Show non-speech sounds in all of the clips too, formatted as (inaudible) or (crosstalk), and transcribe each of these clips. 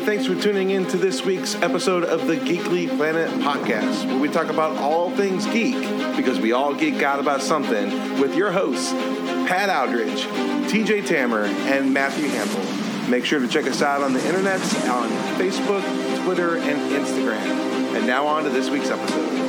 thanks for tuning in to this week's episode of the Geekly Planet podcast, where we talk about all things geek, because we all geek out about something, with your hosts, Pat Aldridge, TJ Tammer, and Matthew Hampel. Make sure to check us out on the internet, on Facebook, Twitter, and Instagram. And now on to this week's episode.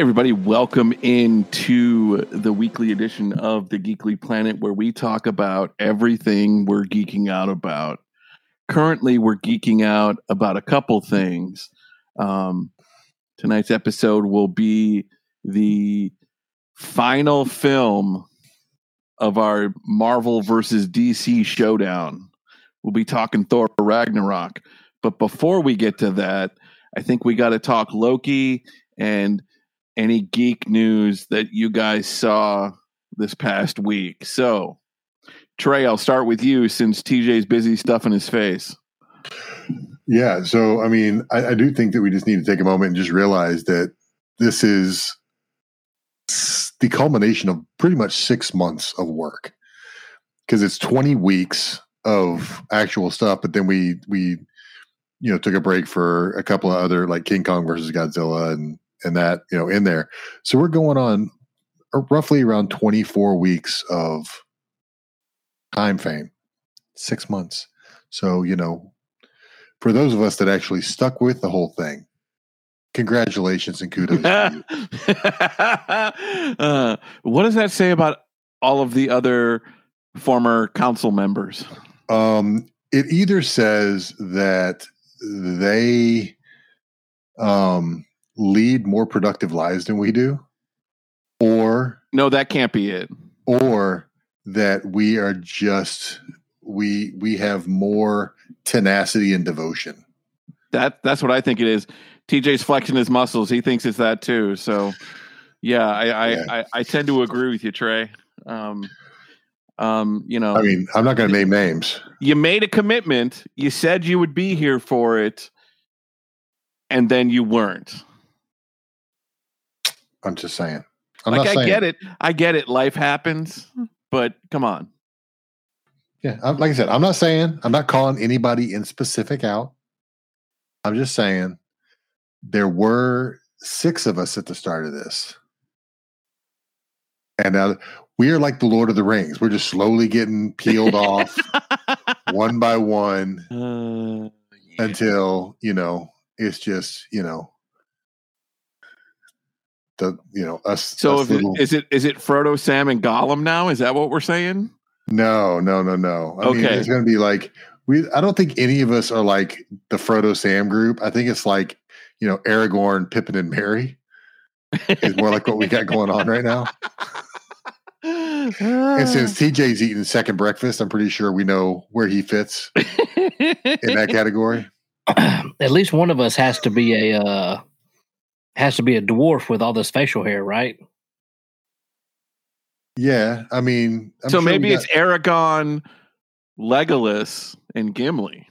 Everybody, welcome into the weekly edition of the Geekly Planet, where we talk about everything we're geeking out about. Currently, we're geeking out about a couple things. Um, tonight's episode will be the final film of our Marvel versus DC showdown. We'll be talking Thor Ragnarok. But before we get to that, I think we got to talk Loki and any geek news that you guys saw this past week. So, Trey, I'll start with you since TJ's busy stuffing his face. Yeah. So, I mean, I, I do think that we just need to take a moment and just realize that this is the culmination of pretty much six months of work because it's 20 weeks of actual stuff, but then we, we, you know, took a break for a couple of other like King Kong versus Godzilla and and that you know in there. So we're going on roughly around 24 weeks of time fame, six months. So you know, for those of us that actually stuck with the whole thing, congratulations and kudos. (laughs) uh, what does that say about all of the other former council members? Um, it either says that they um lead more productive lives than we do? Or no that can't be it. or that we are just we we have more tenacity and devotion? That that's what i think it is. Tj's flexing his muscles. He thinks it's that too. So yeah i i yeah. I, I, tend to agree with you trey. Um um you know. I mean i'm not going to name names. You made a commitment. You said you would be here for it and then you weren't I'm just saying. I'm like I saying. get it. I get it. Life happens, but come on. Yeah, I'm, like I said, I'm not saying I'm not calling anybody in specific out. I'm just saying there were six of us at the start of this, and now we are like the Lord of the Rings. We're just slowly getting peeled off (laughs) one by one uh, yeah. until you know it's just you know the you know us. So us little... it, is it is it Frodo, Sam, and Gollum now? Is that what we're saying? No, no, no, no. I okay, mean, it's going to be like we. I don't think any of us are like the Frodo Sam group. I think it's like you know Aragorn, Pippin, and Merry. is more like what we got going on right now. and since (laughs) TJ's eating second breakfast, I'm pretty sure we know where he fits in that (laughs) category. At least one of us has to be a uh, has to be a dwarf with all this facial hair, right? Yeah, I mean, I'm so sure maybe got... it's Aragorn, Legolas, and Gimli.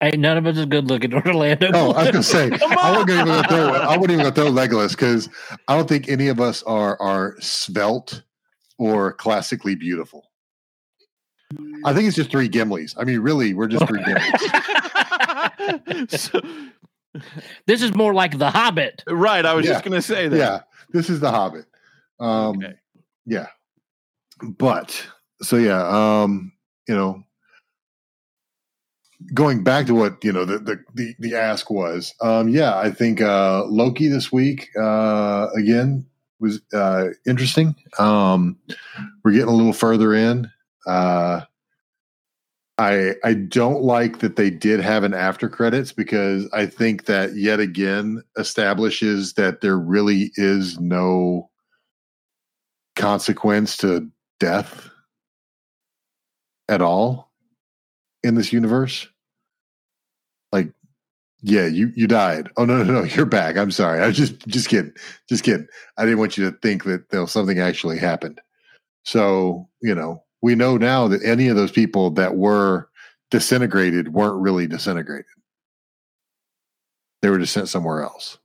Hey, none of us is good looking, (laughs) Orlando. Oh, I was gonna say (laughs) I wouldn't even go throw. I wouldn't even go throw Legolas because I don't think any of us are are svelte or classically beautiful. I think it's just three Gimlis. I mean, really, we're just three (laughs) Gimlis. so, this is more like The Hobbit. Right. I was yeah. just going to say that. Yeah. This is The Hobbit. Um, okay. Yeah. But so, yeah, um, you know, going back to what, you know, the, the, the, the ask was, um, yeah, I think uh, Loki this week, uh, again, was uh, interesting. Um, we're getting a little further in. Uh, I I don't like that they did have an after credits because I think that yet again establishes that there really is no consequence to death at all in this universe. Like, yeah, you you died. Oh no no no, you're back. I'm sorry. I was just just kidding, just kidding. I didn't want you to think that you know, something actually happened. So you know, we know now that any of those people that were disintegrated weren't really disintegrated. They were just sent somewhere else.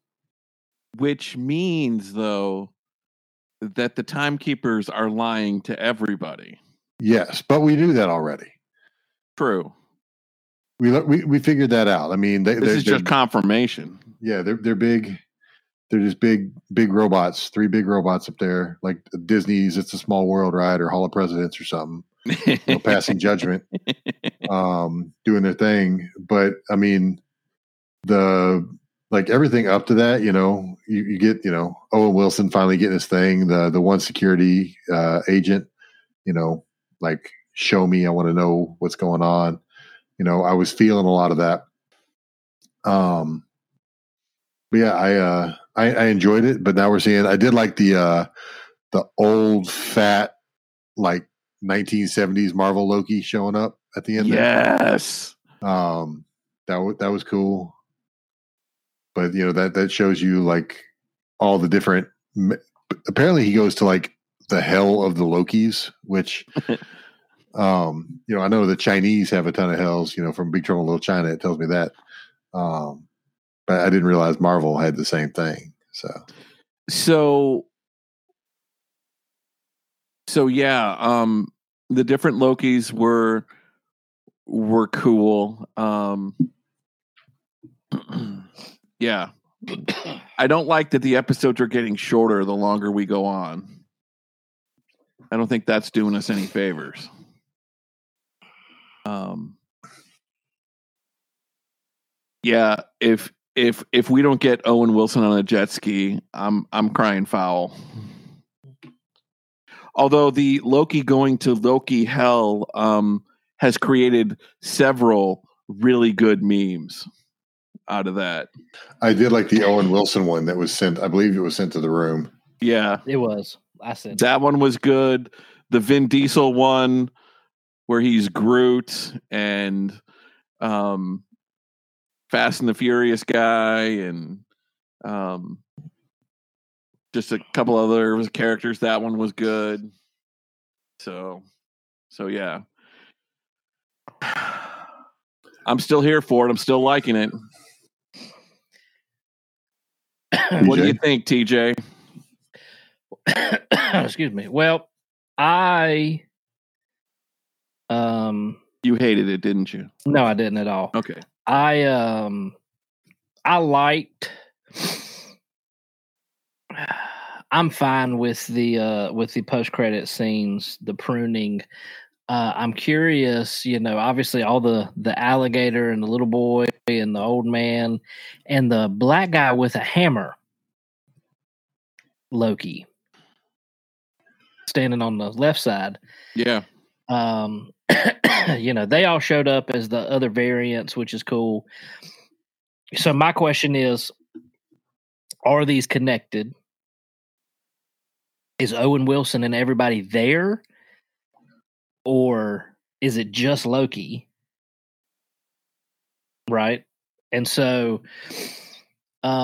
Which means, though, that the timekeepers are lying to everybody. Yes, but we knew that already. True. We we we figured that out. I mean, they, This they're, is just confirmation. yeah, they're they're big. They're just big big robots. Three big robots up there, like Disney's "It's a Small World" ride or Hall of Presidents or something. you know, passing judgment, (laughs) um, doing their thing. But I mean, the like everything up to that, you know, you, you get, you know, Owen Wilson finally getting his thing, the the one security uh, agent, you know, like show me, I want to know what's going on. You know, I was feeling a lot of that. Um, but yeah, I uh, I, I enjoyed it. But now we're seeing. I did like the uh, the old fat like 1970s Marvel Loki showing up at the end. there. yes. Um, that w- that was cool. But you know that that shows you like all the different. m- Apparently, he goes to like the hell of the Lokis, which, (laughs) um, you know, I know the Chinese have a ton of hells. You know, from Big Trouble in Little China, it tells me that. Um, but I didn't realize Marvel had the same thing. So So so yeah, um the different Lokis were were cool. Um (clears throat) yeah. I don't like that the episodes are getting shorter the longer we go on. I don't think that's doing us any favors. Um Yeah, if if if we don't get Owen Wilson on a jet ski, I'm I'm crying foul. Although the Loki going to Loki hell um, has created several really good memes out of that. I did like the Owen Wilson one that was sent. I believe it was sent to the room. Yeah, It was. I said that one was good. The Vin Diesel one where he's Groot and um, Fast and the Furious guy and um, just a couple other characters. That one was good. So, so yeah. I'm still here for it. I'm still liking it. What do you think, TJ? (coughs) excuse me. Well, I um You hated it, didn't you? no, I didn't at all. Okay. I um I liked I'm fine with the uh with the post credit scenes, the pruning. Uh I'm curious, you know, obviously all the the alligator and the little boy and the old man and the black guy with a hammer. Loki standing on the left side Yeah. um (coughs) you know they all showed up as the other variants which is cool. So my question is are these connected? Is owen wilson and everybody there? Or is it just loki? Right? And so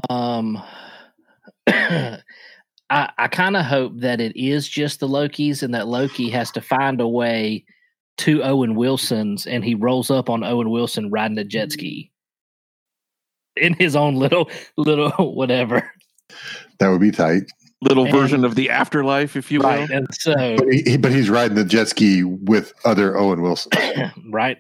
um (coughs) I, I kind of hope that it is just the Lokis and that Loki has to find a way to Owen Wilson's and he rolls up on Owen Wilson riding a jet ski in his own little little (laughs) whatever. That would be tight. Little And- version of the afterlife, if you will. Right. And so But, he, he- but he's riding the jet ski with other Owen Wilson. (coughs) right.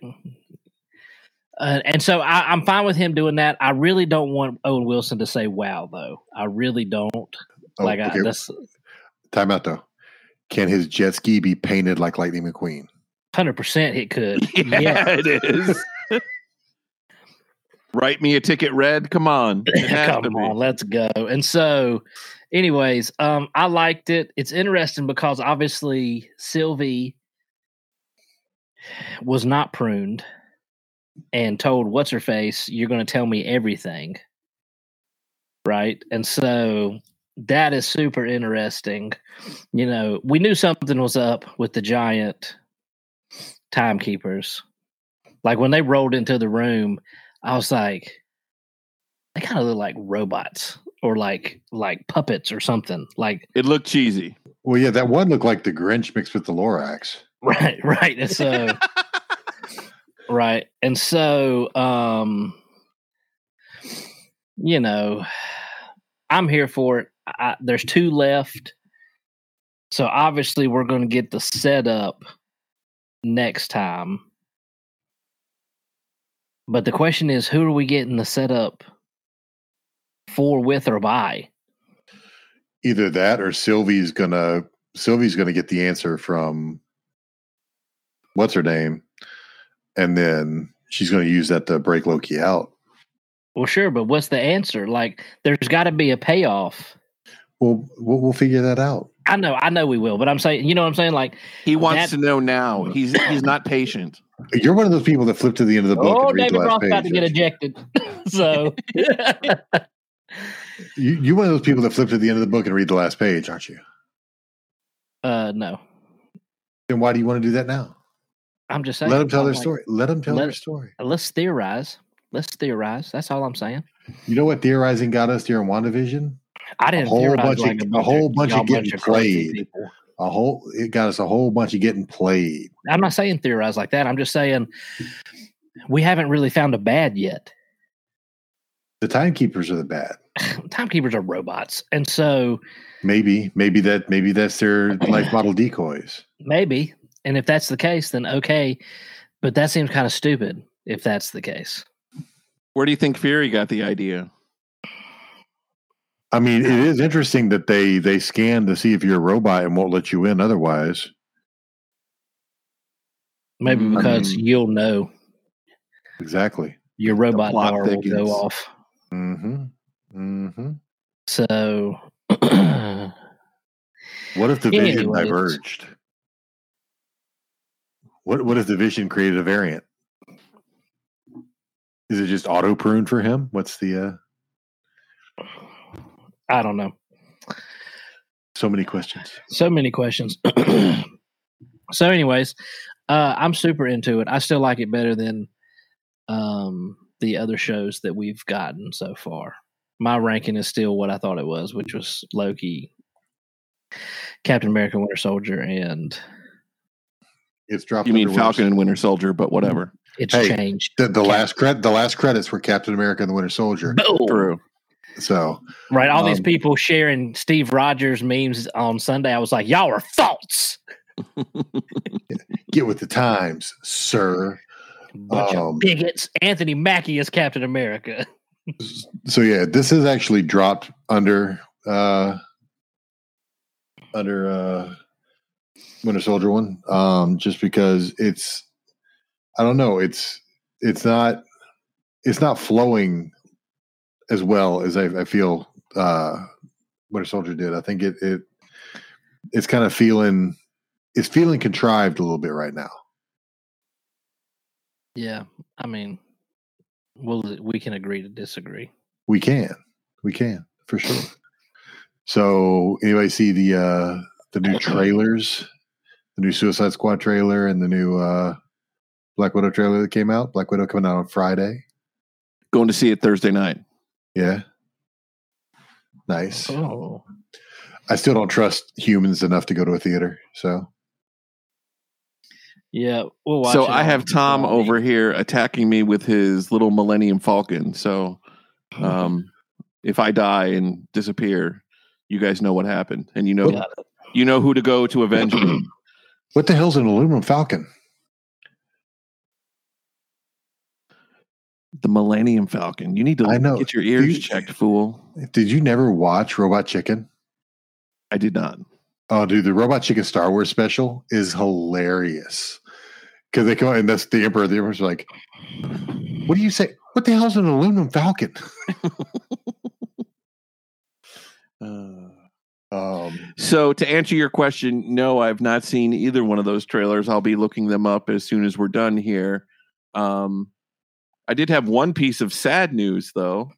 Uh, and so I, I'm fine with him doing that. I really don't want Owen Wilson to say "wow" though. I really don't. Oh, like I, okay. that's Time out though. Can his jet ski be painted like Lightning McQueen? Hundred percent. It could. (laughs) Yeah, it is. (laughs) Write me a ticket red. Come on. It (laughs) has to Come on, let's go. And so, anyways, um, I liked it. It's interesting because obviously Sylvie was not pruned and told what's her face, you're going to tell me everything. Right. And so that is super interesting. You know, we knew something was up with the giant timekeepers. Like when they rolled into the room, I was like, they kind of look like robots or like like puppets or something. Like It looked cheesy. Well, yeah, that one looked like the Grinch mixed with the Lorax. (laughs) right, right. And so (laughs) right. And so um you know, I'm here for it. I, there's two left. So obviously, we're going to get the setup next time. But the question is, who are we getting the setup for, with, or by? Either that or Sylvie's gonna Sylvie's gonna get the answer from what's her name, and then she's gonna use that to break Loki out. Well, sure, but what's the answer? Like, there's got to be a payoff. Well, we'll, we'll figure that out. I know, I know we will, but I'm saying, you know what I'm saying? Like, He wants That- to know now. He's he's not patient. You're one of those people that flip to the end of the book oh, and read David the last page. about to get you? ejected. (laughs) so, (laughs) You, you're one of those people that flip to the end of the book and read the last page, aren't you? uh, no, Then why do you want to do that now? I'm just saying. Let them tell I'm their like, story. Let them tell let- their story. Let's theorize. Let's theorize. That's all I'm saying. You know what theorizing got us during WandaVision? I didn't whole theorize bunch of- like a whole bunch of y'all getting played. A whole it got us a whole bunch of getting played. I'm not saying theorize like that. I'm just saying we haven't really found a bad yet. The timekeepers are the bad. (sighs) Timekeepers are robots, and so Maybe, maybe that maybe that's their (clears throat) life model decoys. maybe, and if that's the case, then okay. But that seems kind of stupid if that's the case. Where do you think Fury got the idea? I mean, it is interesting that they they scan to see if you're a robot and won't let you in otherwise. Maybe Mm, I because mean- you'll know Exactly. your robot plot bar will go off. Mm-hmm. Mm-hmm. So (clears throat) What if the vision Anyways. diverged? What what if the vision created a variant? Is it just auto prune for him? What's the uh I don't know. so many questions? So many questions. (clears throat) so, anyways, uh, I'm super into it. I still like it better than um, the other shows that we've gotten so far. My ranking is still what I thought it was, which was Loki, Captain America, Winter Soldier, and It's dropped. You mean Winter Falcon and Winter Soldier, but whatever. it's Hey, changed. The, the last credit, the last credits were Captain America and the Winter Soldier. Boom! True. So Right, all these Um, people sharing Steve Rogers memes on Sunday. I was like, y'all are false. get with the times, sir. Bunch Um, of bigots. Anthony Mackie is Captain America. So yeah, this is actually dropped under uh under uh Winter Soldier one. Um just because it's I don't know, it's it's not it's not flowing as well as I, I feel uh Winter Soldier did. I think it it it's kind of feeling it's feeling contrived a little bit right now. Yeah, I mean, well, we can agree to disagree. We can. We can, for sure. So anybody see the uh the new trailers? The new Suicide Squad trailer and the new uh Black Widow trailer that came out? Black Widow coming out on Friday. Going to see it Thursday night. Yeah. Nice. Oh, I still don't trust humans enough to go to a theater. So yeah. We'll watch so it I have Tom over here attacking me with his little Millennium Falcon. So (laughs) um, if I die and disappear, you guys know what happened, and you know you know who to go to avenge me. (clears throat) what the hell's an aluminum falcon? The Millennium Falcon. You need to I know. get your ears You- checked, fool. Did you never watch Robot Chicken? I did not. Oh, dude, the Robot Chicken Star Wars special is hilarious. Because they go and that's the Emperor. The Emperor's like, "What do you say? What the hell's an aluminum falcon?" (laughs) Uh, Um, So to answer your question, no, I've not seen either one of those trailers. I'll be looking them up as soon as we're done here. Um, I did have one piece of sad news though.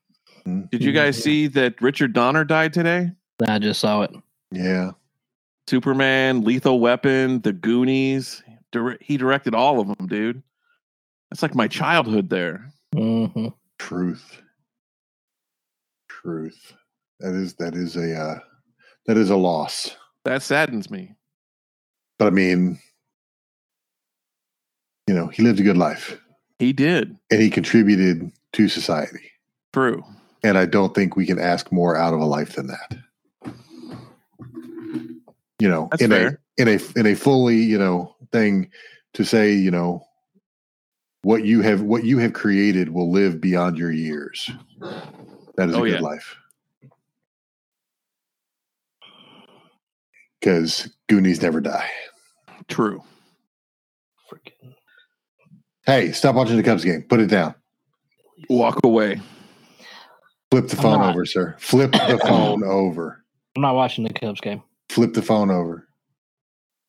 Did you guys see that Richard Donner died today? I just saw it. Yeah, Superman, Lethal Weapon, The Goonies. Dir- he directed all of them, dude. That's like my childhood there. hmm truth, truth. That is that is a uh, that is a loss. That saddens me. But I mean, you know, he lived a good life He did. and he contributed to society. True. And I don't think we can ask more out of a life than that. you know, That's in fair. a in a in a fully, you know, thing to say, you know, what you have what you have created will live beyond your years. That is Oh, a good yeah. life. Because Goonies never die. True. Freaking Hey, stop watching the Cubs game. Put it down. Walk away. Flip the I'm phone not. over, sir. Flip the (coughs) phone over. I'm not watching the Cubs game. Flip the phone over.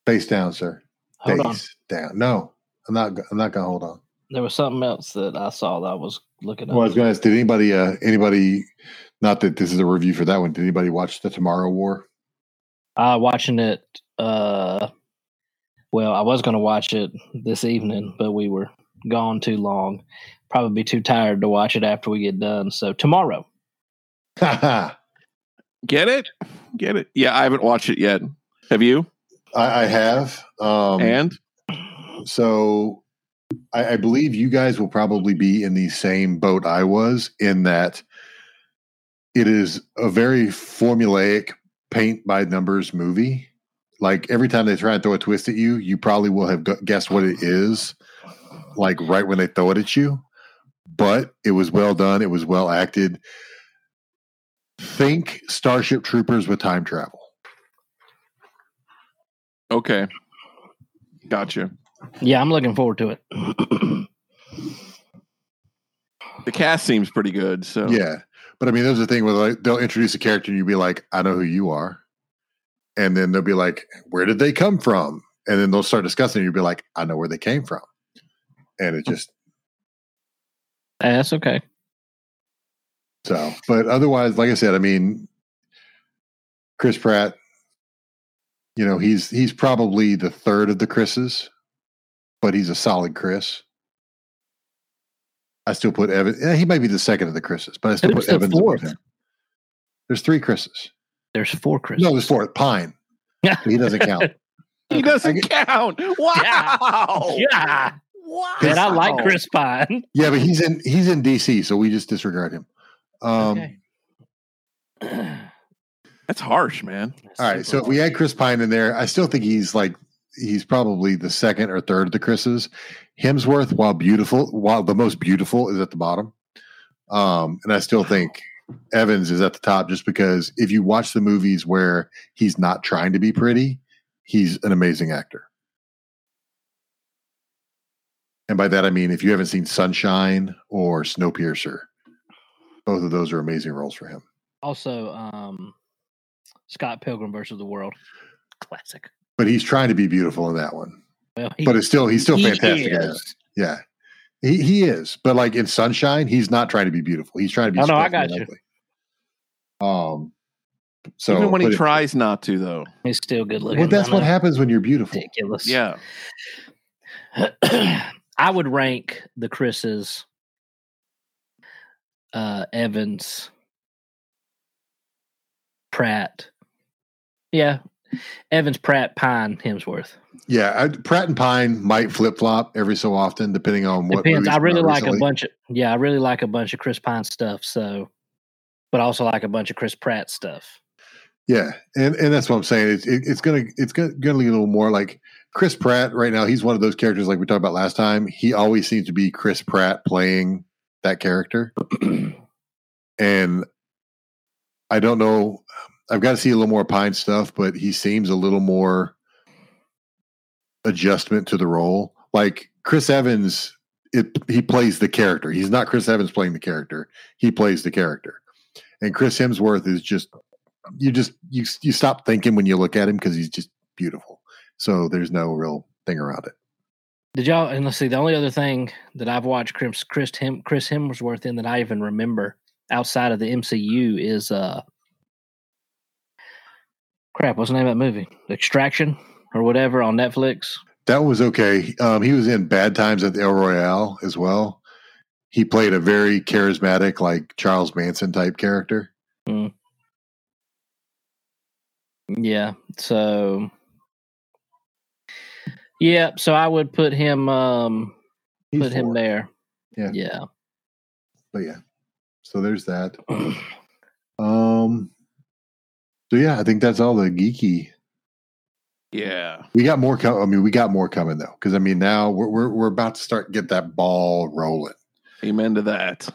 Face down, sir. Hold on. Face down. No, I'm not. I'm not gonna hold on. There was something else that I saw that I was looking at. Well, I was going to ask, did anybody, uh, anybody, not that this is a review for that one, did anybody watch the Tomorrow War? Uh, watching it. Uh, well, I was going to watch it this evening, but we were gone too long. Probably be too tired to watch it after we get done. So tomorrow. (laughs) Get it? Get it? Yeah, I haven't watched it yet. Have you? I have. Um, and so I, I believe you guys will probably be in the same boat I was in that it is a very formulaic paint by numbers movie. Like every time they try and throw a twist at you, you probably will have gu- guessed what it is, like right when they throw it at you. But it was well done. It was well acted. Think Starship Troopers with time travel. okay. Gotcha. Yeah, I'm looking forward to it. The cast seems pretty good. So Yeah, but I mean, there's a thing where like they'll introduce a character and you'll be like, "I know who you are," and then they'll be like, "Where did they come from?" And then they'll start discussing. And you'll be like, "I know where they came from," and it just That's okay. so. But otherwise, like I said, I mean, Chris Pratt, you know, he's he's probably the third of the Chris's, but he's a solid Chris. I still put Evan. eh, He might be the second of the Chris's, but I still put the fourth? There's three Chris's. There's four Chris's. No, there's four. Pine. Yeah, (laughs) he doesn't count. He doesn't count. (laughs) Wow. yeah. Wow. Man, I like Chris Pine. (laughs) Yeah, but he's in he's in DC, so we just disregard him. Um, Okay. (clears throat) That's harsh, man. All right, so if we add Chris Pine in there, I still think he's like he's probably the second or third of the Chris's. Hemsworth, while beautiful, while the most beautiful, is at the bottom. Um, and I still think Evans is at the top just because if you watch the movies where he's not trying to be pretty, he's an amazing actor. And by that I mean if you haven't seen Sunshine or Snowpiercer, both of those are amazing roles for him. also um, Scott Pilgrim versus the World. Classic. But he's trying to be beautiful in that one. Well, he, But it's still he's still he fantastic. at Yeah. He he is. But like in Sunshine, he's not trying to be beautiful. He's trying to be Oh, no, I got you. Um so Even when he but it- tries not to, though. He's still good looking. well, that's what happens when you're beautiful. Ridiculous. Yeah. (clears throat) I would rank the Chris's uh, Evans, Pratt. Yeah, Evans, Pratt, Pine, Hemsworth. Yeah, I, Pratt and Pine might flip flop every so often, depending on what. Depends. I really like a bunch of yeah. I really like a bunch of Chris Pine stuff. So, but also like a bunch of Chris Pratt stuff. Yeah, and and that's what I'm saying. It's it, it's gonna it's gonna, gonna be a little more like Chris Pratt right now. He's one of those characters like we talked about last time. He always seems to be Chris Pratt playing that character, (clears throat) and I don't know. I've got to see a little more Pine stuff, but he seems a little more adjustment to the role. Like Chris Evans, it he plays the character. He's not Chris Evans playing the character. He plays the character, and Chris Hemsworth is just you just you you stop thinking when you look at him because he's just beautiful. So there's no real thing around it. Did y'all? And let's see. The only other thing that I've watched Chris Chris, Hem, Chris Hemsworth in that I even remember outside of the MCU is uh crap. What's the name of that movie? Extraction or whatever on Netflix. That was okay. Um, he was in Bad Times at the El Royale as well. He played a very charismatic, like Charles Manson type character. Yeah. So yeah. So I would put him um He's put him four. there. Yeah. Yeah. But yeah, so there's that. (clears throat) Um, so yeah, I think that's all the geeky Yeah. We got more. Com- I mean, we got more coming though, because I mean, now we're, we're we're about to start get that ball rolling. Amen to that.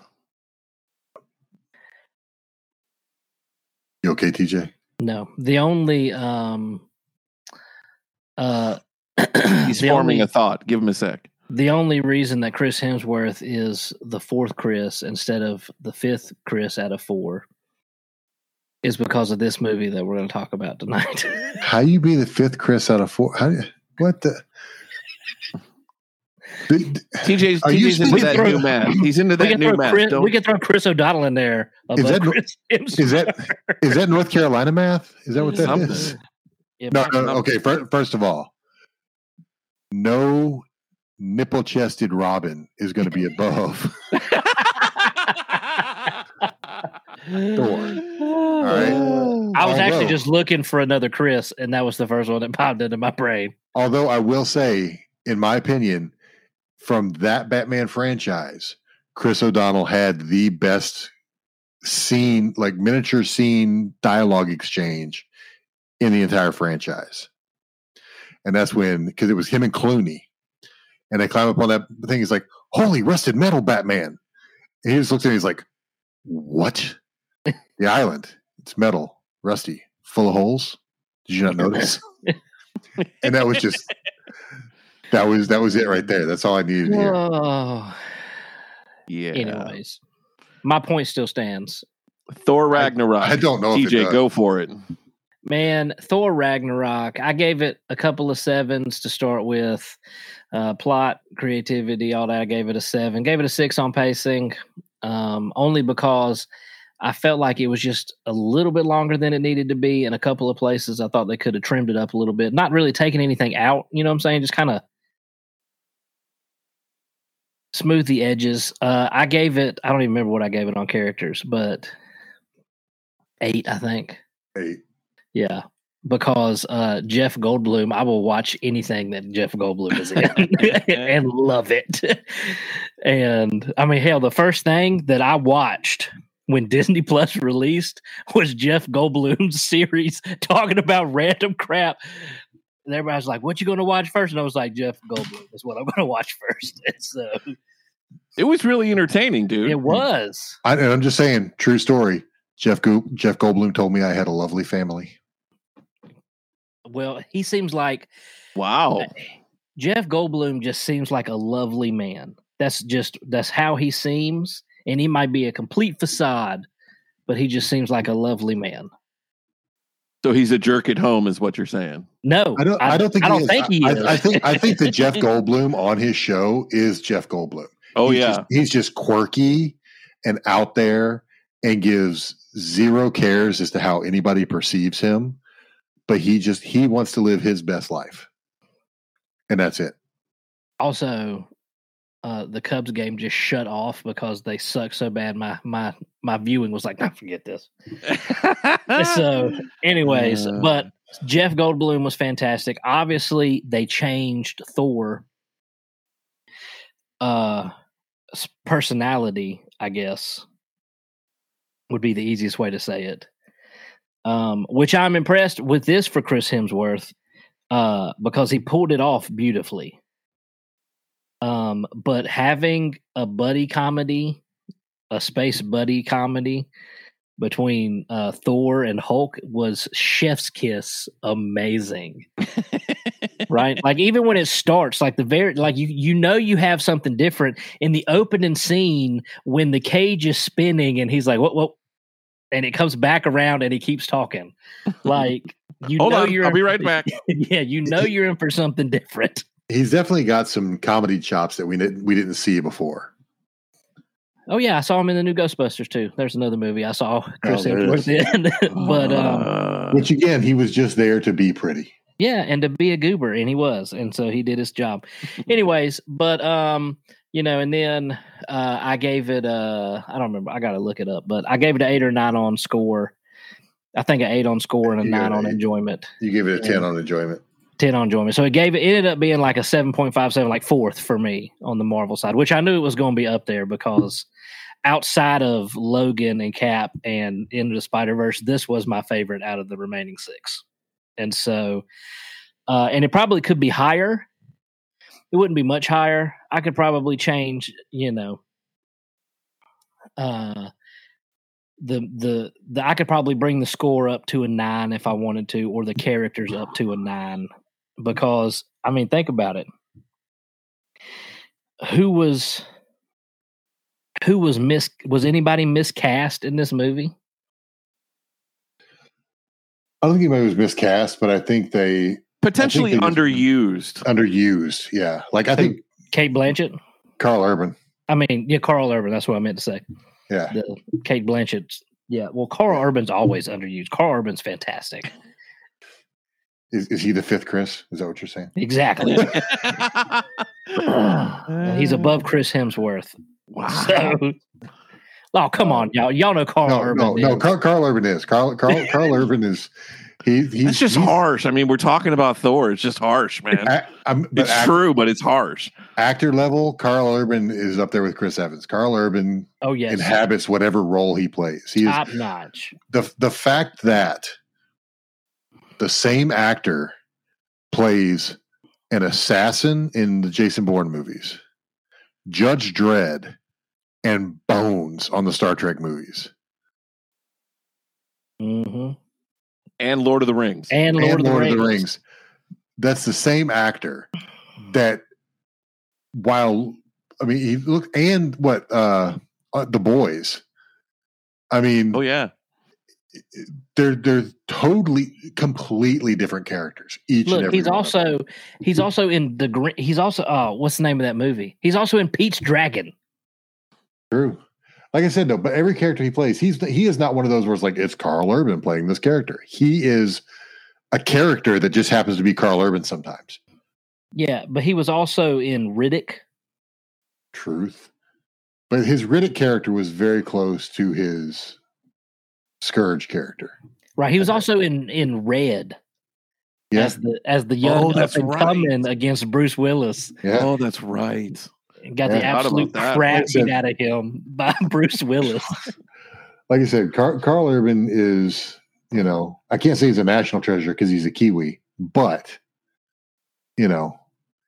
You okay, TJ? No, the only um, uh, (clears throat) He's forming only, a thought. Give him a sec. the only reason that Chris Hemsworth is the fourth Chris instead of the fifth Chris out of four is because of this movie that we're going to talk about tonight. (laughs) How you be the fifth Chris out of four? How, what the? Did- TJ's, Are TJ's into that throw- new math. He's into that new throw math. Chris, we can throw Chris O'Donnell in there. Is above that no- Chris (laughs) Hemsworth. is that is that North Carolina math? Is that what that Something. is? Yeah, No, probably. no. Okay. fir- First of all, no nipple chested Robin is going to be above. (laughs) Thor. All right. I was actually just looking for another Chris, and that was the first one that popped into my brain. Although I will say, in my opinion, from that Batman franchise, Chris O'Donnell had the best scene, like miniature scene dialogue exchange in the entire franchise. And that's when, because it was him and Clooney. And they climb up on that thing. He's like, Holy rusted metal, Batman. And he just looks at me, he's like, What? the island. It's metal, rusty, full of holes. Did you not notice? (laughs) and that was just that was that was it right there. That's all I needed to hear. Oh, Yeah. anyways, my point still stands. Thor Ragnarok. I don't know if it TJ, does. go for it. Man, Thor Ragnarok. I gave it a couple of sevens to start with. Uh, plot, creativity, all that. I gave it a seven. Gave it a six on pacing, um, only because I felt like it was just a little bit longer than it needed to be. In a couple of places, I thought they could have trimmed it up a little bit. Not really taking anything out. You know what I'm saying? Just kind of smooth the edges. Uh, I gave it. I don't even remember what I gave it on characters, but eight, I think. Hey, Yeah, because uh, Jeff Goldblum, I will watch anything that Jeff Goldblum is in (laughs) (laughs) and love it. (laughs) And I mean, hell, the first thing that I watched when Disney Plus released was Jeff Goldblum's series talking about random crap. And everybody's like, "What you going to watch first? And I was like, "Jeff Goldblum is what I'm going to watch first. And so It was really entertaining, dude. it was. I, and I'm just saying, true story. Jeff Go- Jeff Goldblum told me I had a lovely family. Well, he seems like Wow. Eh, Jeff Goldblum just seems like a lovely man. That's just that's how he seems, and he might be a complete facade, but he just seems like a lovely man. So he's a jerk at home, is what you're saying. No, I don't. I, don't think. I he don't is. think he I, is. I think. I think that Jeff (laughs) Goldblum on his show is Jeff Goldblum. Oh He's yeah. just, he's just quirky and out there, and gives zero cares as to how anybody perceives him. But he just he wants to live his best life, and that's it. also, uh, the Cubs game just shut off because they suck so bad. My my my viewing was like, "Nah, forget this. (laughs) so, anyways, Uh. but Jeff Goldblum was fantastic. Obviously, they changed Thor uh personality, I guess would be the easiest way to say it. Um which I'm impressed with this for Chris Hemsworth uh because he pulled it off beautifully. Um but having a buddy comedy, a space buddy comedy between uh, Thor and Hulk was chef's kiss amazing. (laughs) right? Like even when it starts, like the very like you you know you have something different in the opening scene when the cage is spinning and he's like, what what and it comes back around and he keeps talking. Like (laughs) you Hold know on, you're I'll be right back. (laughs) yeah, you know you're in for something different. He's definitely got some comedy chops that we didn't we didn't see before. Oh yeah, I saw him in the new Ghostbusters too. There's another movie I saw Chris there it Hemsworth in. (laughs) but um Uh, Which again, he was just there to be pretty. Yeah, and to be a goober, and he was, and so he did his job. Anyways, but um, you know, and then uh, I gave it uh, I don't remember, I got to look it up, but I gave it an eight or nine on score. I think an eight on score and a You nine on eight. enjoyment, You give it a Yeah. ten on enjoyment. ten on enjoyment. So it gave it, it ended up being like a seven point five seven, like fourth for me on the Marvel side, which I knew it was going to be up there because outside of Logan and Cap and Into the Spider Verse, this was my favorite out of the remaining six. And so uh, and it probably could be higher. It wouldn't be much higher. I could probably change, you know, uh, the the the I could probably bring the score up to a nine if I wanted to, or the characters up to a nine, because I mean, think about it. Who was who was mis was anybody miscast in this movie? I don't think anybody was miscast, but I think they Potentially underused. underused. Yeah, like I think Cate Blanchett. Karl Urban. I mean, yeah, Karl Urban. That's what I meant to say. Yeah, The Cate Blanchett. Yeah, well, Karl Urban's always underused. Karl Urban's fantastic. is, is he the fifth Chris? Is that what you're saying? Exactly. (laughs) And he's above Chris Hemsworth. wow. (laughs) So, oh come on, y'all! Y'all know Karl No, Urban. no, no. is. Karl, Karl Urban is Karl. Karl, Karl Urban is. He, he's It's just he's harsh. I mean, we're talking about Thor. It's just harsh, man. a- I'm- It's act- true, but it's harsh. actor level, Karl Urban is up there with Chris Evans. Karl Urban oh yes, inhabits whatever role he plays. He is top notch. the the fact that the same actor plays an assassin in the Jason Bourne movies, Judge Dredd, and Bones on the Star Trek movies, hmm And Lord of the Rings. And Lord, and of, the Lord Rings. of the Rings. That's the same actor that while I mean he look and what uh, uh the boys. I mean, oh yeah. they're they're totally completely different characters. Each and Look, every he's one of them. also he's also in the he's also oh what's the name of that movie? He's also in Pete's Dragon. True. Like I said, no, but every character he plays, he's he is not one of those where it's like it's Karl Urban playing this character. He is a character that just happens to be Karl Urban sometimes. Yeah, but he was also in Riddick. Truth. But his Riddick character was very close to his Skurge character. Right. He was also in in Red Yeah. as the as the oh, young Oh, up that's and right. coming against Bruce Willis. Yeah. Oh, that's right. Got Yeah, the absolute crap Like I said- beat out of him by (laughs) Bruce Willis. (laughs) Like I said, Car- Karl Urban is, you know, I can't say he's a national treasure because he's a Kiwi, but you know,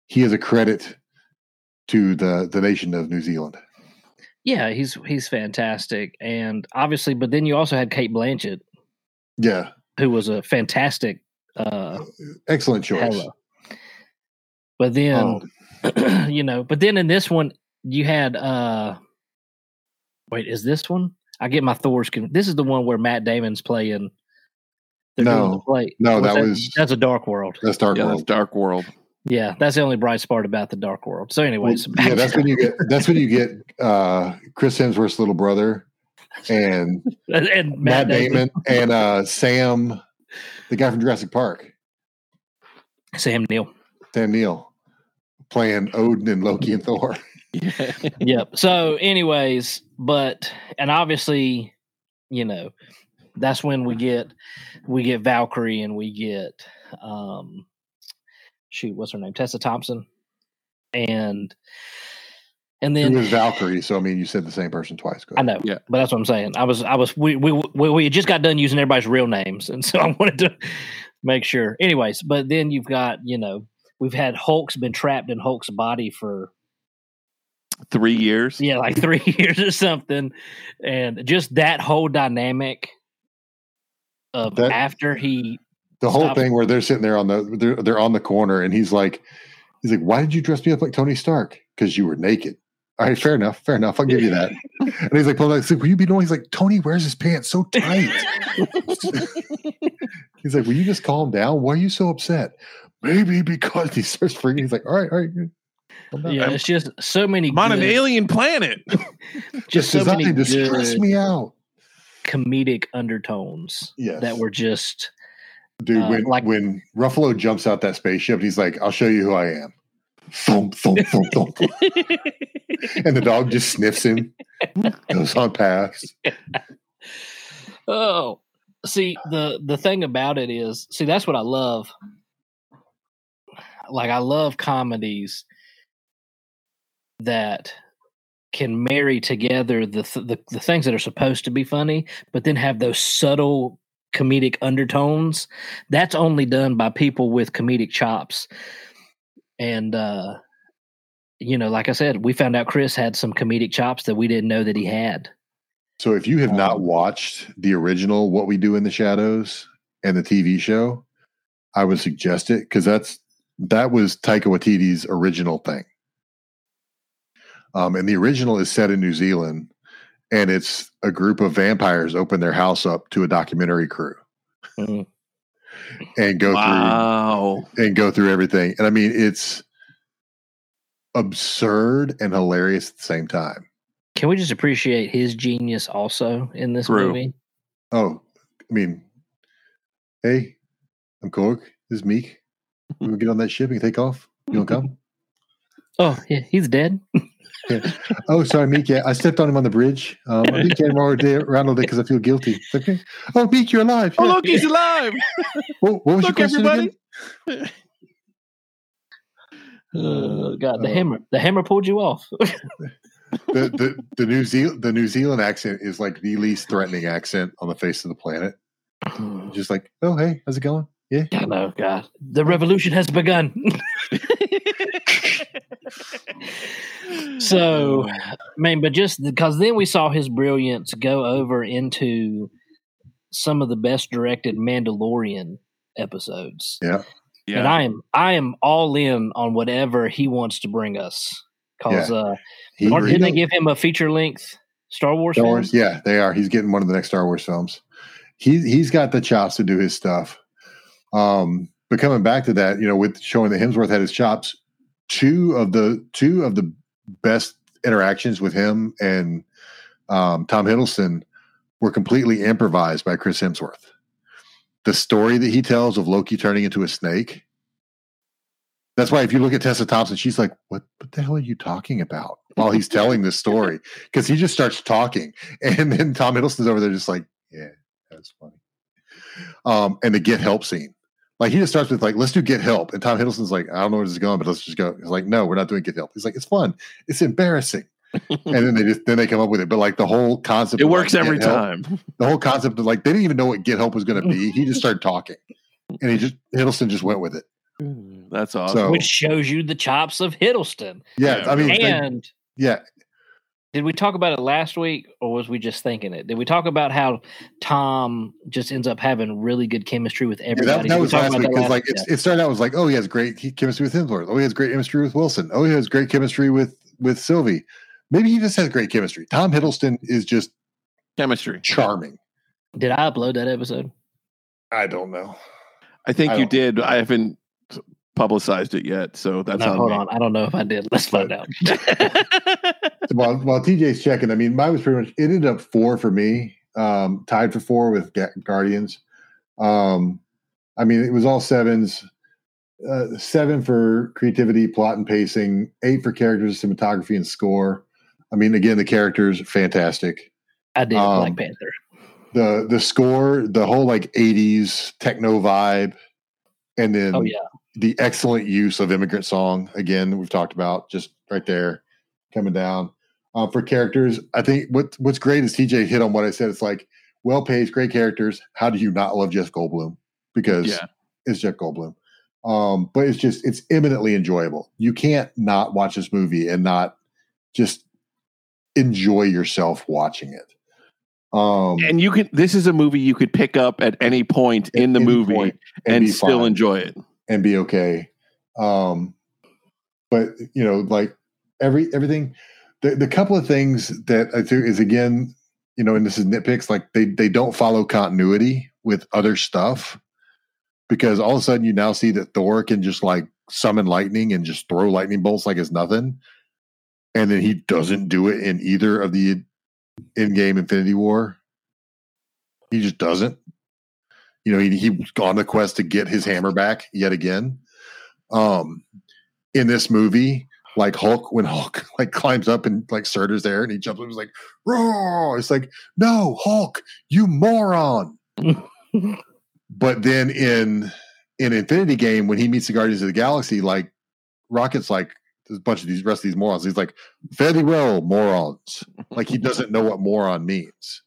he is a credit to the the nation of New Zealand. yeah, he's he's fantastic. And obviously, but then you also had Cate Blanchett, Yeah. who was a fantastic uh Excellent choice. Hella. But then, Oh. (clears throat) you know, but then in this one, you had uh wait, is this one? I get my Thor's con- this is the one where Matt Damon's playing they're doing the No. play. No, What's that was- that's a dark world. That's Dark yeah, World. that's Dark World. Yeah, that's the only bright spot about the dark world. So, anyways, back yeah, that's when you get that's when you get uh Chris Hemsworth's little brother and (laughs) and Matt, Damon, and uh Sam, the guy from Jurassic Park, Sam Neill. Sam Neill, playing Odin and Loki and Thor. Yeah. (laughs) (laughs) yep. So, anyways, but and obviously, you know, that's when we get we get Valkyrie and we get um shoot, what's her name? Tessa Thompson. And and Who then is Valkyrie? So I mean, you said the same person twice. Go I know, Yeah. but that's what I'm saying. I was, I was, we, we, we, we just got done using everybody's real names, and (laughs) so I wanted to make sure. Anyways, but then you've got, you know, we've had Hulk's been trapped in Hulk's body for Three years. yeah, like (laughs) three (laughs) years or something, and just that whole dynamic of That- after he, The whole Stop. thing where they're sitting there on the they're, they're on the corner, and he's like, he's like, "Why did you dress me up like Tony Stark? Because you were naked." All right, fair enough, fair enough. I'll give you that. (laughs) and he's like, "Well, like, will you be knowing?" He's like, "Tony wears his pants so tight." he's like, "Will you just calm down? Why are you so upset?" Maybe because he starts freaking. He's like, "All right, all right." good. Calm down." yeah, it's just so many. I'm on an alien planet. (laughs) just It's so many to stress me out. comedic undertones Yes, that were just dude. uh, when like- when Ruffalo jumps out that spaceship, he's like, "I'll show you who I am." Thump, thump, thump, thump. (laughs) and the dog just sniffs him, goes on past. (laughs) Oh, see the the thing about it is, see that's what I love. Like I love comedies that can marry together the th- the, the things that are supposed to be funny, but then have those subtle comedic undertones. That's only done by people with comedic chops. And uh you know, like I said, we found out Chris had some comedic chops that we didn't know that he had. So if you have not Um, watched the original What We Do in the Shadows and the TV show, I would suggest it because that's that was Taika Waititi's original thing. Um, and the original is set in New Zealand, and it's a group of vampires open their house up to a documentary crew Mhm. and go Wow. through and go through everything. And I mean, it's absurd and hilarious at the same time. Can we just appreciate his genius also in this True. movie? Oh, I mean, hey, I'm Korg. This is Miek. We will get on that ship and take off. You want to come? (laughs) Oh, yeah, he's dead. oh, sorry, Miek. Yeah, I stepped on him on the bridge. Um, I think came around day around all day because I feel guilty. It's Okay. Oh, Miek, you're alive. Oh, look, he's alive. (laughs) What, what was look, your question everybody. again? Oh (laughs) God, the Uh, hammer, the hammer pulled you off. The, the the New Zealand the New Zealand accent is like the least threatening accent on the face of the planet. (sighs) Just like, oh hey, how's it going? Yeah. I know, God, the revolution has begun. so, I mean, but just because then we saw his brilliance go over into some of the best directed Mandalorian episodes, Yeah. Yeah. and. I am I am all in on whatever he wants to bring us. Because uh, He, aren't- he didn't they give him a feature length Star Wars? Star film? Wars, yeah, they are. He's getting one of the next Star Wars films. He he's got the chops to do his stuff. Um, but coming back to that, you know, with showing that Hemsworth had his chops, two of the two of the best interactions with him and um, Tom Hiddleston were completely improvised by Chris Hemsworth. The story that he tells of Loki turning into a snake. That's why if you look at Tessa Thompson, she's like, "What? What the hell are you talking about?" While he's telling this story, (laughs) because he just starts talking, and then Tom Hiddleston's over there just like, "Yeah, that's funny." Um, and the get help scene, like he just starts with like, "Let's do get help," and Tom Hiddleston's like, "I don't know where this is going, but let's just go." He's like, "No, we're not doing get help." He's like, "It's fun. It's embarrassing." (laughs) and then they just then they come up with it, but like the whole concept, it of, like, works every Get Help- time. (laughs) the whole concept of like they didn't even know what get help was going to be. He just started talking, and he just Hiddleston just went with it. That's awesome. So which shows you the chops of Hiddleston. yeah, Yeah, I mean, they- And yeah, did we talk about it last week, or was we just thinking it? Did we talk about how Tom just ends up having really good chemistry with Yeah, everybody? that, that we was last about week that because last- like it's, it started out was like oh he has great chemistry with Hemsworth oh he has great chemistry with Wilson oh he has great chemistry with with Sylvie maybe he just has great chemistry Tom Hiddleston is just Chemistry. charming Did I upload that episode? I don't know I think I you don't- did. I haven't publicized it yet, so that's no, on hold me. on. I don't know if I did. Let's find out. (laughs) So while while TJ's checking I mean mine was pretty much it ended up four for me um tied for four with Guardians um I mean it was all sevens uh, seven for creativity plot and pacing eight for characters cinematography and score I mean again the characters fantastic I did Um, Black Panther. the the score, the whole like '80s techno vibe, and then Oh yeah, the excellent use of "Immigrant Song" again. We've talked about just right there coming down uh, for characters. I think what what's great is TJ hit on what I said. It's like well paced, great characters. How do you not love Jeff Goldblum? Because Yeah. it's Jeff Goldblum. Um, but it's just it's eminently enjoyable. You can't not watch this movie and not just enjoy yourself watching it. Um, and you can. This is a movie you could pick up at any point at in the movie and, be still fine enjoy it. And be okay. Um, but you know, like every everything, the the couple of things that I do is again, you know, and this is nitpicks, like they they don't follow continuity with other stuff because all of a sudden you now see that Thor can just like summon lightning and just throw lightning bolts like it's nothing, and then he doesn't do it in either of the Endgame Infinity War. He just doesn't. You know, he he on the quest to get his hammer back yet again. Um, in this movie, like Hulk, when Hulk (laughs) like climbs up and like Surtur's there and he jumps up, he's like, "Roar!" It's like, no, Hulk, you moron. (laughs) but then in in Infinity Game, when he meets the Guardians of the Galaxy, like Rocket's like there's a bunch of these rest of these morons. He's like, fairly well, morons. Like he doesn't know what moron means.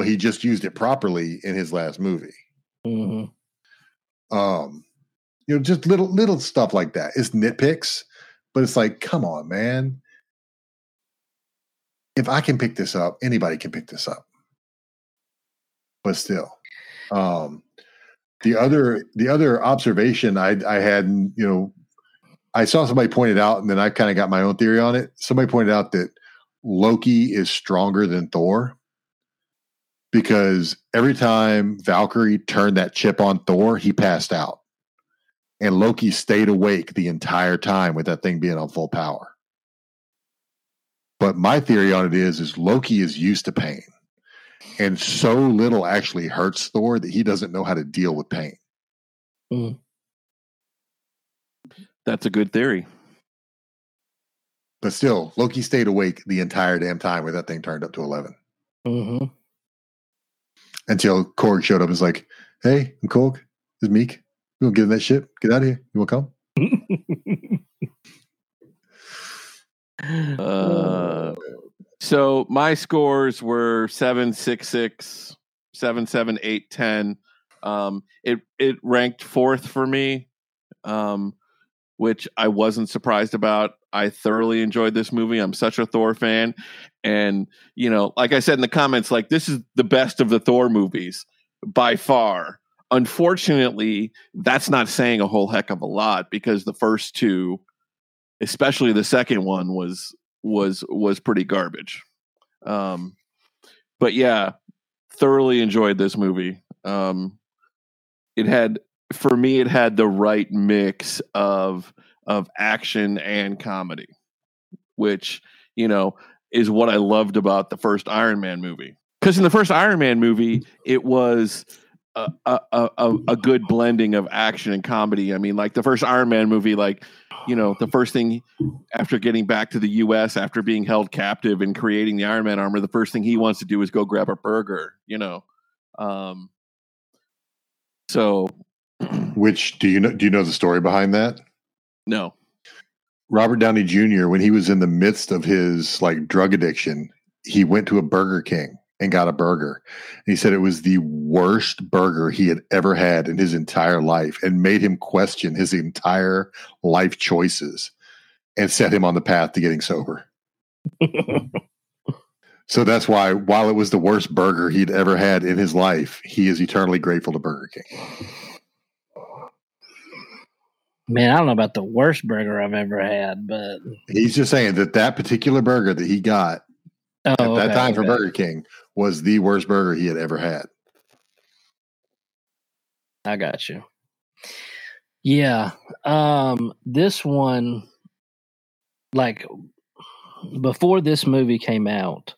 But he just used it properly in his last movie. Mm-hmm. Um, you know, just little little stuff like that. It's nitpicks, but it's like, come on, man. If I can pick this up, anybody can pick this up. But still, um, the other the other observation I I had, you know, I saw somebody pointed out, and then I kind of got my own theory on it. Somebody pointed out that Loki is stronger than Thor because every time Valkyrie turned that chip on Thor, he passed out. And Loki stayed awake the entire time with that thing being on full power. But my theory on it is is Loki is used to pain. And so little actually hurts Thor that he doesn't know how to deal with pain. Mm. That's a good theory. But still, Loki stayed awake the entire damn time with that thing turned up to 11 Mm-hmm. Until Korg showed up and was like, Hey, I'm Korg. This is Miek. You want to get in that ship? Get out of here. You want to come? (laughs) Uh, so my scores were seven, six, six, seven, seven, eight, ten. Um, it it ranked fourth for me, um, which I wasn't surprised about. I thoroughly enjoyed this movie. I'm such a Thor fan, and you know, like I said in the comments, like this is the best of the Thor movies by far. Unfortunately, that's not saying a whole heck of a lot because the first two especially the second one was was was pretty garbage um but yeah thoroughly enjoyed this movie um it had for me it had the right mix of of action and comedy which you know is what i loved about the first iron man movie because in the first iron man movie it was a, a, a, a good blending of action and comedy i mean like the first iron man movie like you know, the first thing after getting back to the U.S. after being held captive and creating the Iron Man armor, the first thing he wants to do is go grab a burger. You know, um, so (clears throat) Which do you know? Do you know the story behind that? no, Robert Downey Jr. when he was in the midst of his like drug addiction, he went to a Burger King and got a burger. And he said it was the worst burger he had ever had in his entire life and made him question his entire life choices and set him on the path to getting sober. (laughs) So that's why while it was the worst burger he'd ever had in his life, he is eternally grateful to Burger King. Man, I don't know about the worst burger I've ever had, but He's just saying that that particular burger that he got oh, at that okay, time for. Burger King was the worst burger he had ever had. I got you. Yeah. Um this one like before this movie came out,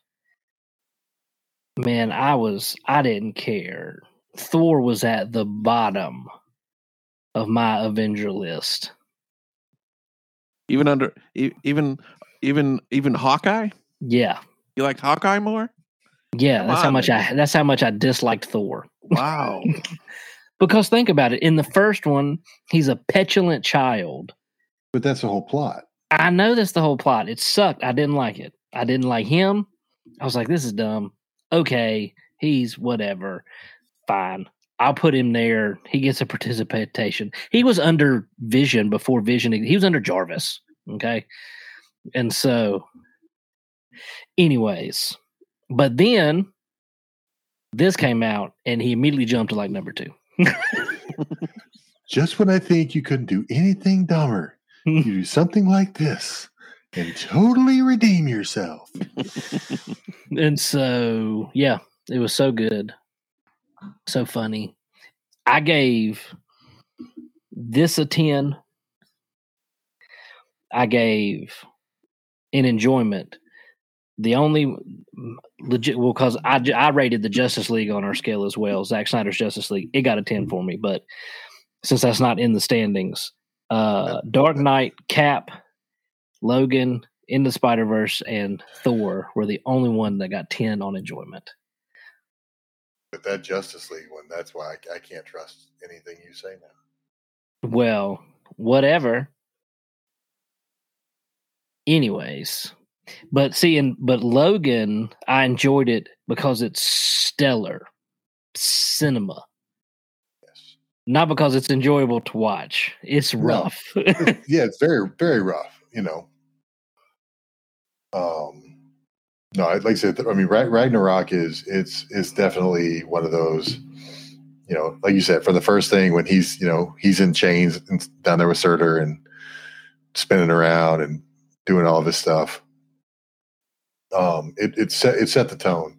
man, I was I didn't care. Thor was at the bottom of my Avenger list. even under e- even even even Hawkeye. Yeah. You liked Hawkeye more? Yeah, Come that's how on, much I that's how much I disliked Thor. Wow. (laughs) Because think about it, in the first one, he's a petulant child. But that's the whole plot. I know that's the whole plot. It sucked. I didn't like it. I didn't like him. I was like, this is dumb. Okay, he's whatever. Fine. I'll put him there. He gets a participation. He was under Vision before Vision. He was under Jarvis. Okay. And so, anyways, but then this came out and he immediately jumped to like number two. Just when I think you couldn't do anything dumber, you do (laughs) something like this and totally redeem yourself. and so yeah it was so good so funny. I gave this a 10 i gave in enjoyment. The only legit well because I, I rated the justice league on our scale as well. Zack snyder's justice league it got a 10 for me but since that's not in the standings uh dark knight cap logan in the Spider Verse and Thor were the only one that got ten on enjoyment. But that Justice League one, that's why I, I can't trust anything you say now. Well, whatever. Anyways, But see, and but Logan, I enjoyed it because it's stellar cinema. Yes. Not because it's enjoyable to watch. It's No. rough. (laughs) yeah, it's very very rough. You know. Um, no, like I said, I mean, Rag- Ragnarok is it's it's definitely one of those. You know, like you said, from the first thing when he's you know he's in chains and down there with Surtur and spinning around and doing all this stuff. Um, it it set it set the tone.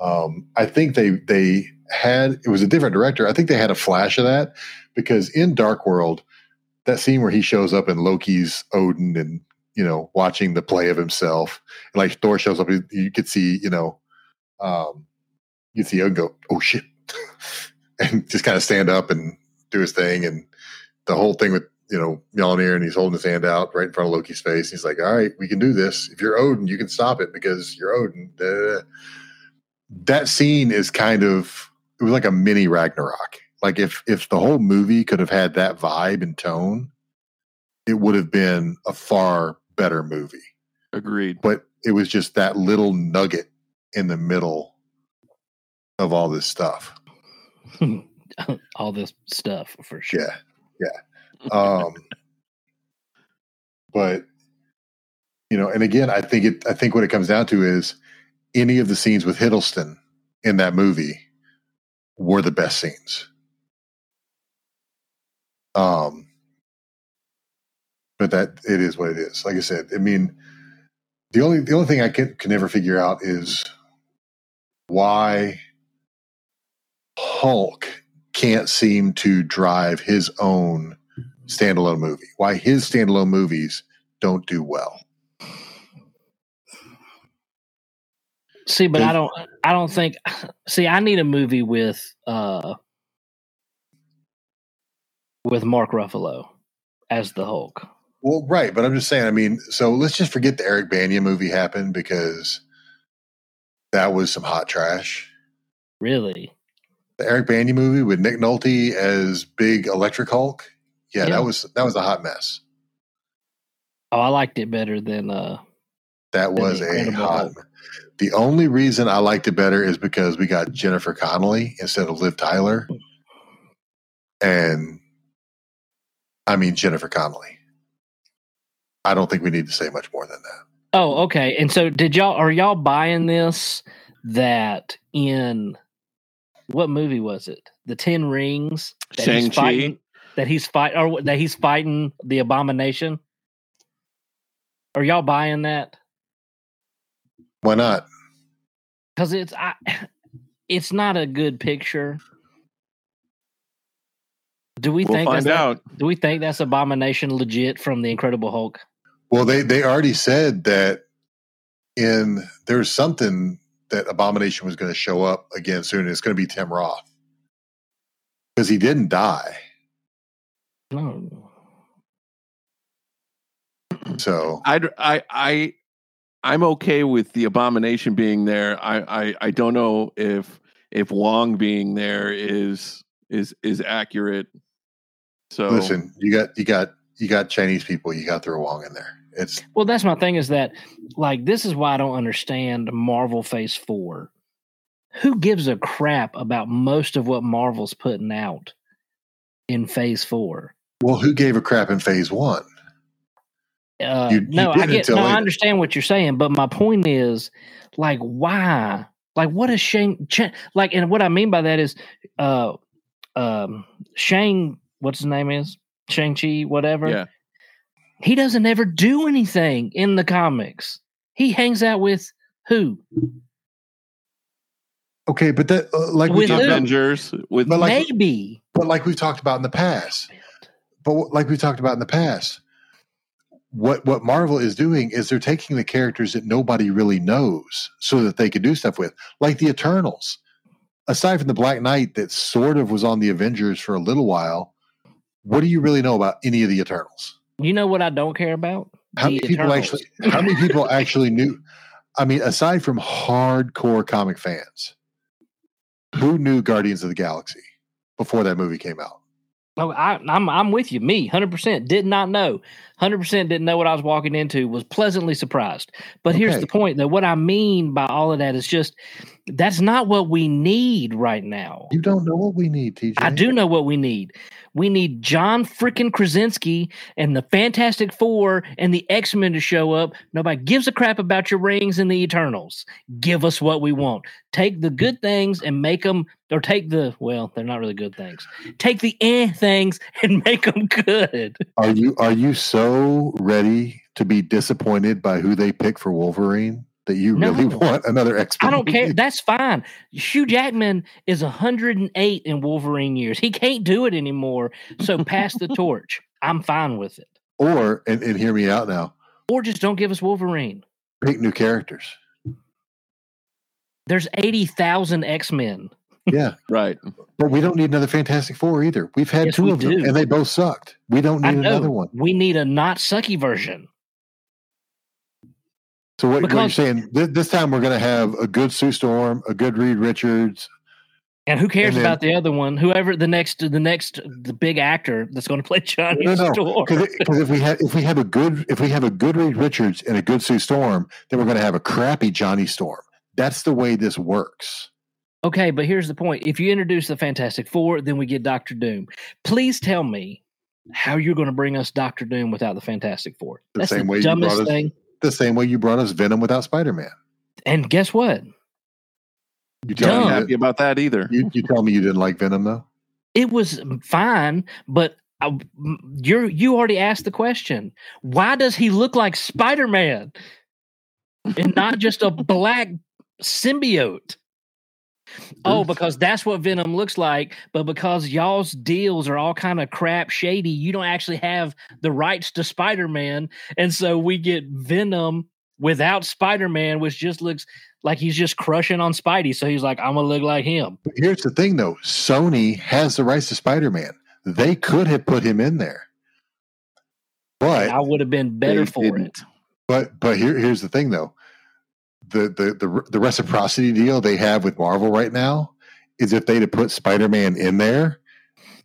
Um, I think they they had it was a different director. I think they had a flash of that because in Dark World, that scene where he shows up in Loki's Odin and you know watching the play of himself, and like Thor shows up, you, you could see you know, um, you see Odin go, oh shit, (laughs) and just kind of stand up and do his thing, and the whole thing with you know Mjolnir and he's holding his hand out right in front of Loki's face. He's like, all right, we can do this. If you're Odin, you can stop it because you're Odin. Da, da, da. That scene is kind of it was like a mini Ragnarok. Like if if the whole movie could have had that vibe and tone, it would have been a far better movie. Agreed. But it was just that little nugget in the middle of all this stuff. (laughs) All this stuff for sure. Yeah, yeah. Um, but you know, and again, I think it. I think what it comes down to is any of the scenes with Hiddleston in that movie were the best scenes. Um, but that it is what it is. Like I said, I mean, the only the only thing I can can never figure out is why Hulk can't seem to drive his own standalone movie. Why his standalone movies don't do well. See, but I don't. I don't think. See, I need a movie with uh with Mark Ruffalo as the Hulk. Well, right, but I'm just saying. I mean, so let's just forget the Eric Bana movie happened because that was some hot trash. Really? The Eric Bana movie with Nick Nolte as Big Electric Hulk. Yeah, Yeah. that was that was a hot mess. Oh, I liked it better than uh. That The was a hot. Hulk. The only reason I liked it better is because we got Jennifer Connelly instead of Liv Tyler, and I mean Jennifer Connelly. I don't think we need to say much more than that. Oh, okay. And so, did y'all are y'all buying this? That in what movie was it? The Ten Rings. That he's Shang-Chi? fighting. That he's fight or that he's fighting the abomination. Are y'all buying that? Why not? because it's I, (sighs) it's not a good picture. Do we We'll think find that's out. do we think that's abomination legit from the Incredible Hulk? Well, they they already said that in there's something that Abomination was going to show up again soon. And it's going to be Tim Roth because he didn't die. No. So I'd, I I I'm okay with the abomination being there. I, I I don't know if if Wong being there is is is accurate. So listen, you got you got you got Chinese people. You got throw Wong in there. It's Well, that's my thing is that like this is why I don't understand Marvel Phase Four. Who gives a crap about most of what Marvel's putting out in Phase Four? well, who gave a crap in Phase One? Uh, You- you no, I get. No, I understand what you're saying, but my point is, like, why? Like, what is Shane? Ch- like, and what I mean by that is, uh, um, Shane, what's his name is Shang Chi, whatever. yeah, He doesn't ever do anything in the comics. He hangs out with who? Okay, but that uh, like we With talked who? about, Avengers with But like- Maybe. but like we've talked about in the past. But like we talked about in the past, what what Marvel is doing is they're taking the characters that nobody really knows so that they can do stuff with, like the Eternals. Aside from the Black Knight that sort of was on the Avengers for a little while, what do you really know about any of the Eternals? You know what I don't care about? How The many people actually how many people (laughs) actually knew I mean, aside from hardcore comic fans, who knew Guardians of the Galaxy before that movie came out? Oh, I, I'm I'm with you. Me, hundred percent did not know. Hundred percent didn't know what I was walking into. Was pleasantly surprised. But here's the point, though. What I mean by all of that is just that's not what we need right now. You don't know what we need, TJ. I do know what we need. We need John freaking Krasinski and the Fantastic Four and the X Men to show up. Nobody gives a crap about your rings and the Eternals. Give us what we want. Take the good things and make them, or take the well, they're not really good things. Take the eh things (laughs) and make them good. Are you are you so ready to be disappointed by who they pick for Wolverine that you really want another X? I don't care. That's fine. Hugh Jackman is 108 in Wolverine years. He can't do it anymore. So pass the (laughs) torch. I'm fine with it. Or and, and hear me out now. Or just don't give us Wolverine. Pick new characters. There's 80,000 X Men. Yeah, (laughs) Right. but we don't need another Fantastic Four either. We've had Yes, two we of them, and they both sucked. We don't need another one. We need a not sucky version. So what, what you're saying? This, this time we're going to have a good Sue Storm, a good Reed Richards. And who cares And then- about the other one? Whoever the next, the next, the big actor that's going to play (laughs) Johnny No, no, Storm. because if we have if we have a good if we have a good Reed Richards and a good Sue Storm, then we're going to have a crappy Johnny Storm. That's the way this works. Okay, but here's the point: if you introduce the Fantastic Four, then we get Doctor Doom. Please tell me how you're going to bring us Doctor Doom without the Fantastic Four. The That's same the way dumbest us- thing. The same way you brought us Venom without Spider Man. And guess what? You tell Dumb. me Happy about that either. you, you tell me you didn't like Venom though. It was fine, but I, you're you already asked the question. Why does he look like Spider Man and not just a (laughs) black symbiote? Oh, because that's what Venom looks like. But because y'all's deals are all kind of crap shady, you don't actually have the rights to Spider Man. And so we get Venom without Spider Man, which just looks like he's just crushing on Spidey. So he's like, I'm going to look like him. But here's the thing though: Sony has the rights to Spider Man. They could have put him in there, but I would have been better for didn't. it. But but here here's the thing though. The, the the the reciprocity deal they have with Marvel right now is if they'd have put Spider-Man in there,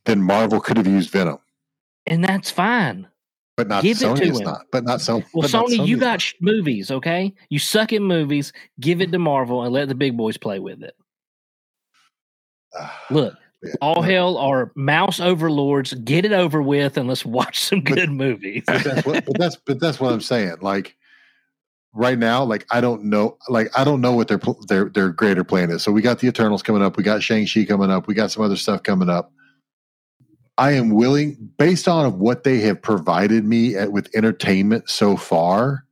then Marvel could have used Venom. And that's fine. But not Give it Sony to it's him. not. But not so Well, Sony, you got sh- movies, okay? You suck at movies. Give it to Marvel and let the big boys play with it. Ah, (sighs) Look, yeah. all hell are mouse overlords. Get it over with and let's watch some But- good movies. but that's what but that's but that's what I'm saying. Like right now, like I don't know, like I don't know what their their their greater plan is. So we got the Eternals coming up, we got Shang Chi coming up, we got some other stuff coming up. I am willing, based on of what they have provided me at, with entertainment so far,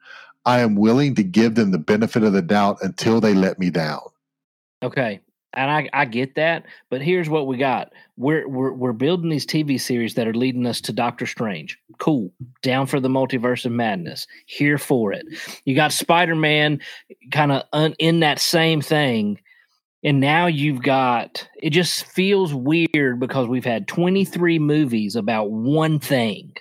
I am willing to give them the benefit of the doubt until they let me down. Okay. And I, I get that, but here's what we got. We're, we're we're building these TV series that are leading us to Doctor Strange. Cool. Down for the multiverse of madness. Here for it. You got Spider-Man kind of un, in that same thing. And now you've got it just feels weird because we've had 23 movies about one thing.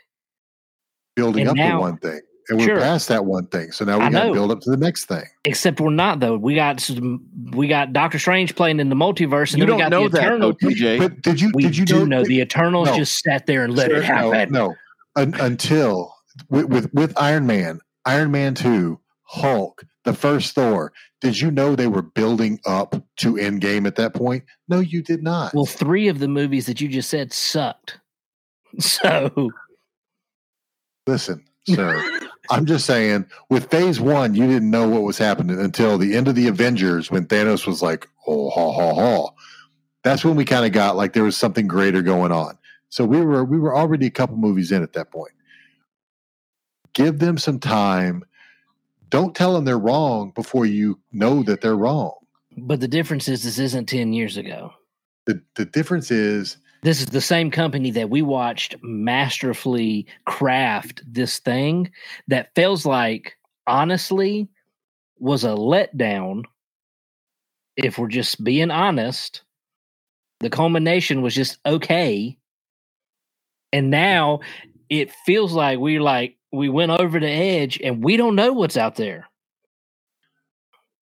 Building And up now- to one thing. And we're Sure. past that one thing. So now we got to build up to the next thing. Except we're not though. We got some, we got Doctor Strange playing in the multiverse, and You then we don't got know the that, though, TJ. But did you We did you do know, know the Eternals No. just sat there and let Sir, it happen. No, no. Un- until with, with with Iron Man, Iron Man two, Hulk, the first Thor. Did you know they were building up to Endgame at that point? No, you did not. Well, three of the movies that you just said sucked. (laughs) So Listen, sir. I'm just saying, with Phase One, you didn't know what was happening until the end of the Avengers when Thanos was like, "Oh, ha, ha, ha." That's when we kind of got like there was something greater going on. So we were we were already a couple movies in at that point. Give them some time. Don't tell them they're wrong before you know that they're wrong. but the difference is this isn't 10 years ago. The the difference is This is the same company that we watched masterfully craft this thing that feels like honestly was a letdown. If we're just being honest, the culmination was just okay. And now it feels like we like we went over the edge and we don't know what's out there.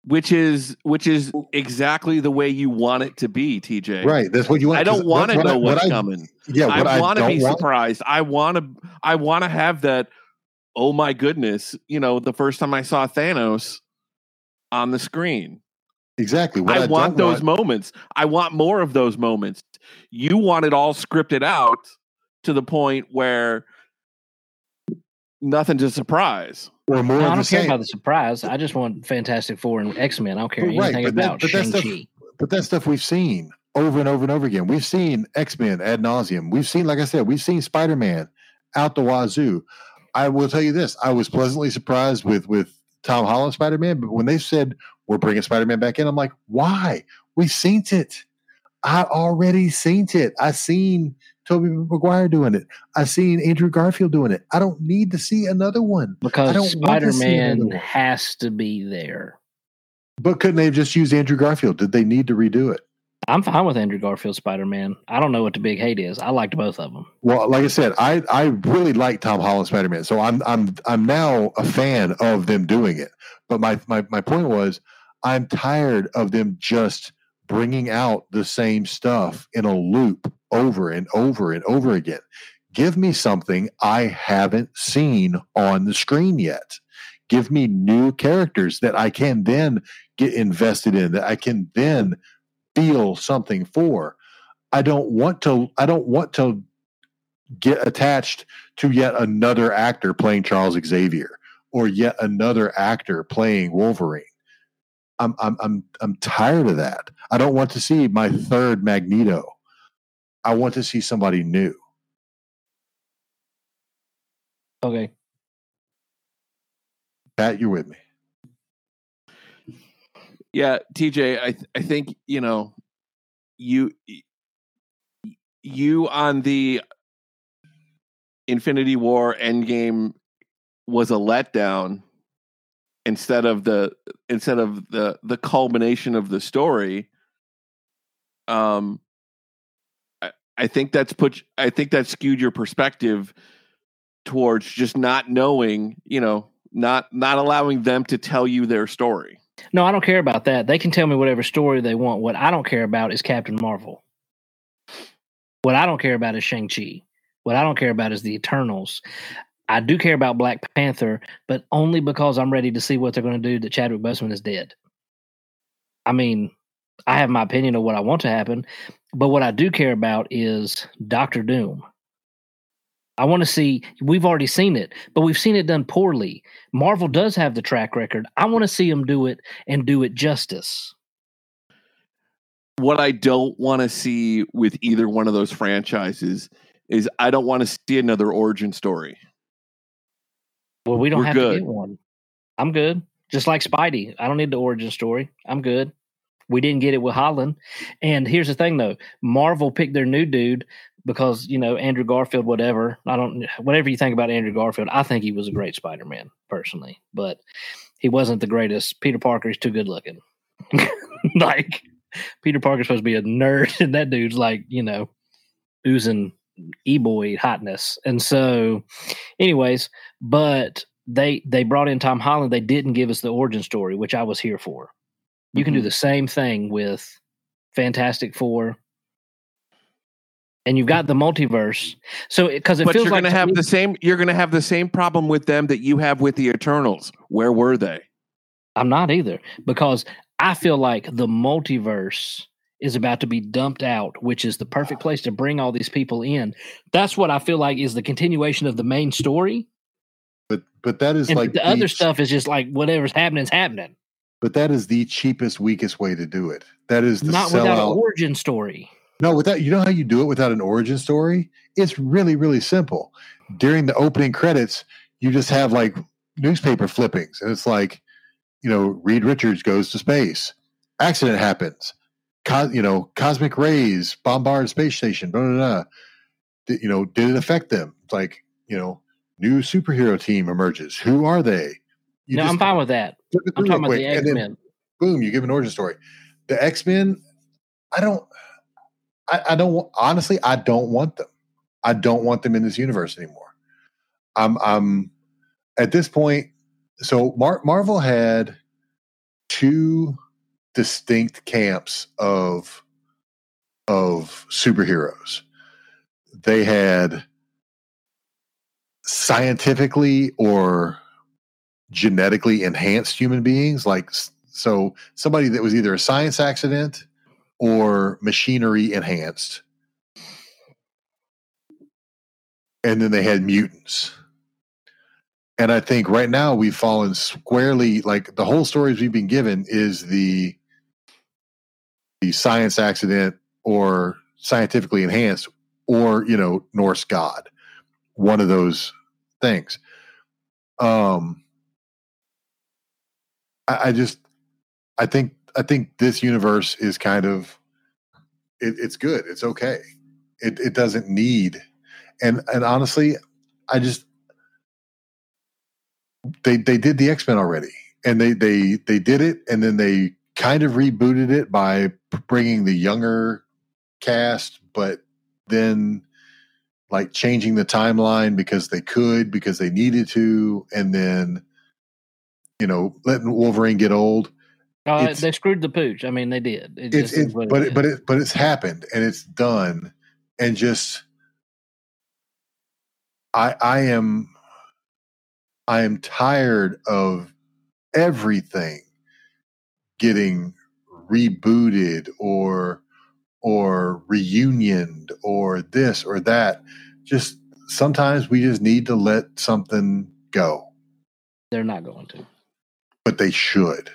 Which is which is exactly the way you want it to be, TJ. Right. That's what you want. I don't want to know I- what what's I- coming. Yeah, what I I, want to be want, surprised. I want to. I want to have that. Oh my goodness! You know, the first time I saw Thanos on the screen, exactly. What I, I, want those moments. I want more of those moments. You want it all scripted out to the point where nothing's to surprise. or more No, I don't care same. about the surprise. I just want Fantastic Four and X Men. I don't care Well, right, anything but that- about but that Shang stuff- Chi. But that stuff we've seen over and over and over again. We've seen X Men ad nauseum. We've seen, like I said, we've seen Spider Man out the wazoo. I will tell you this: I was pleasantly surprised with with Tom Holland Spider Man, but when they said we're bringing Spider Man back in, I'm like, why? We've seen it. I already seen it. I seen Tobey Maguire doing it. I've seen Andrew Garfield doing it. I don't need to see another one. Because Spider to see another Man has to be there. But couldn't they have just used Andrew Garfield? Did they need to redo it? I'm fine with Andrew Garfield Spider Man. I don't know what the big hate is. I liked both of them. Well, like I said, I I really like Tom Holland Spider Man, so I'm I'm I'm now a fan of them doing it. But my my my point was, I'm tired of them just bringing out the same stuff in a loop over and over and over again. Give me something I haven't seen on the screen yet. Give me new characters that I can then get invested in, that I can then feel something for. I don't want to I don't want to get attached to yet another actor playing Charles Xavier or yet another actor playing Wolverine. I'm I'm I'm I'm tired of that. I don't want to see my third Magneto. I want to see somebody new. Okay. Pat, you're with me. Yeah, TJ, I th- I think you know you you on the Infinity War Endgame was a letdown instead of the instead of the the culmination of the story. Um, I, think that's put I think that skewed your perspective towards just not knowing, you know, not not allowing them to tell you their story. No, I don't care about that. They can tell me whatever story they want. What I don't care about is Captain Marvel. What I don't care about is Shang-Chi. What I don't care about is the Eternals. I do care about Black Panther, but only because I'm ready to see what they're going to do that Chadwick Boseman is dead. I mean, I have my opinion of what I want to happen, but what I do care about is Doctor Doom. I want to see, we've already seen it, but we've seen it done poorly. Marvel does have the track record. I want to see them do it and do it justice. what I don't want to see with either one of those franchises is I don't want to see another origin story. Well, we don't We're have good. to get one. I'm good. Just like Spidey. I don't need the origin story. I'm good. We didn't get it with Holland. And here's the thing though. Marvel picked their new dude because, you know, Andrew Garfield, whatever. I don't whatever you think about Andrew Garfield, I think he was a great Spider-Man, personally. But he wasn't the greatest. Peter Parker's too good looking. (laughs) like Peter Parker's supposed to be a nerd, (laughs) and that dude's like, you know, oozing e-boy hotness. And so, anyways, but they they brought in Tom Holland. They didn't give us the origin story, which I was here for. You can do Mhm. the same thing with Fantastic Four, and you've got the multiverse. So, because it but feels you're like going to to have me- the same you're going to have the same problem with them that you have with the Eternals. Where were they? I'm not either because I feel like the multiverse is about to be dumped out, which is the perfect place to bring all these people in. That's what I feel like is the continuation of the main story. But but that is And like the other stuff is just like whatever's happening is happening. But that is the cheapest, weakest way to do it. That is the Not without an origin story. No, without you know how you do it without an origin story? It's really, really simple. During the opening credits, you just have like newspaper flippings, and it's like, you know, Reed Richards goes to space, accident happens, Co- you know, cosmic rays bombard space station, blah blah blah. Did, you know, did it affect them? It's like, you know, new superhero team emerges. Who are they? You no, I'm fine with that. I'm talking about the quick, and X Men. boom, you give an origin story. The X Men, I don't, I, I don't want, honestly, I don't want them. I don't want them in this universe anymore. I'm, I'm at this point. So Mar- Marvel had two distinct camps of of superheroes. They had scientifically or genetically enhanced human beings like so somebody that was either a science accident or machinery enhanced. And then they had mutants. And i think right now we've fallen squarely like the whole stories we've been given is the the science accident or scientifically enhanced or you know norse god. One of those things. Um I, I just I think I think this universe is kind of it, it's good. It's okay. It it doesn't need and and honestly, I just they they did the X Men already, and they they they did it, and then they kind of rebooted it by bringing the younger cast, but then like changing the timeline because they could because they needed to, and then you know, letting Wolverine get old. Uh, they screwed the pooch. I mean, they did. It it's, it, but it, but it but it's happened and it's done, and just I I am I am tired of everything getting rebooted or or reunioned or this or that. Just sometimes we just need to let something go. They're not going to but they should.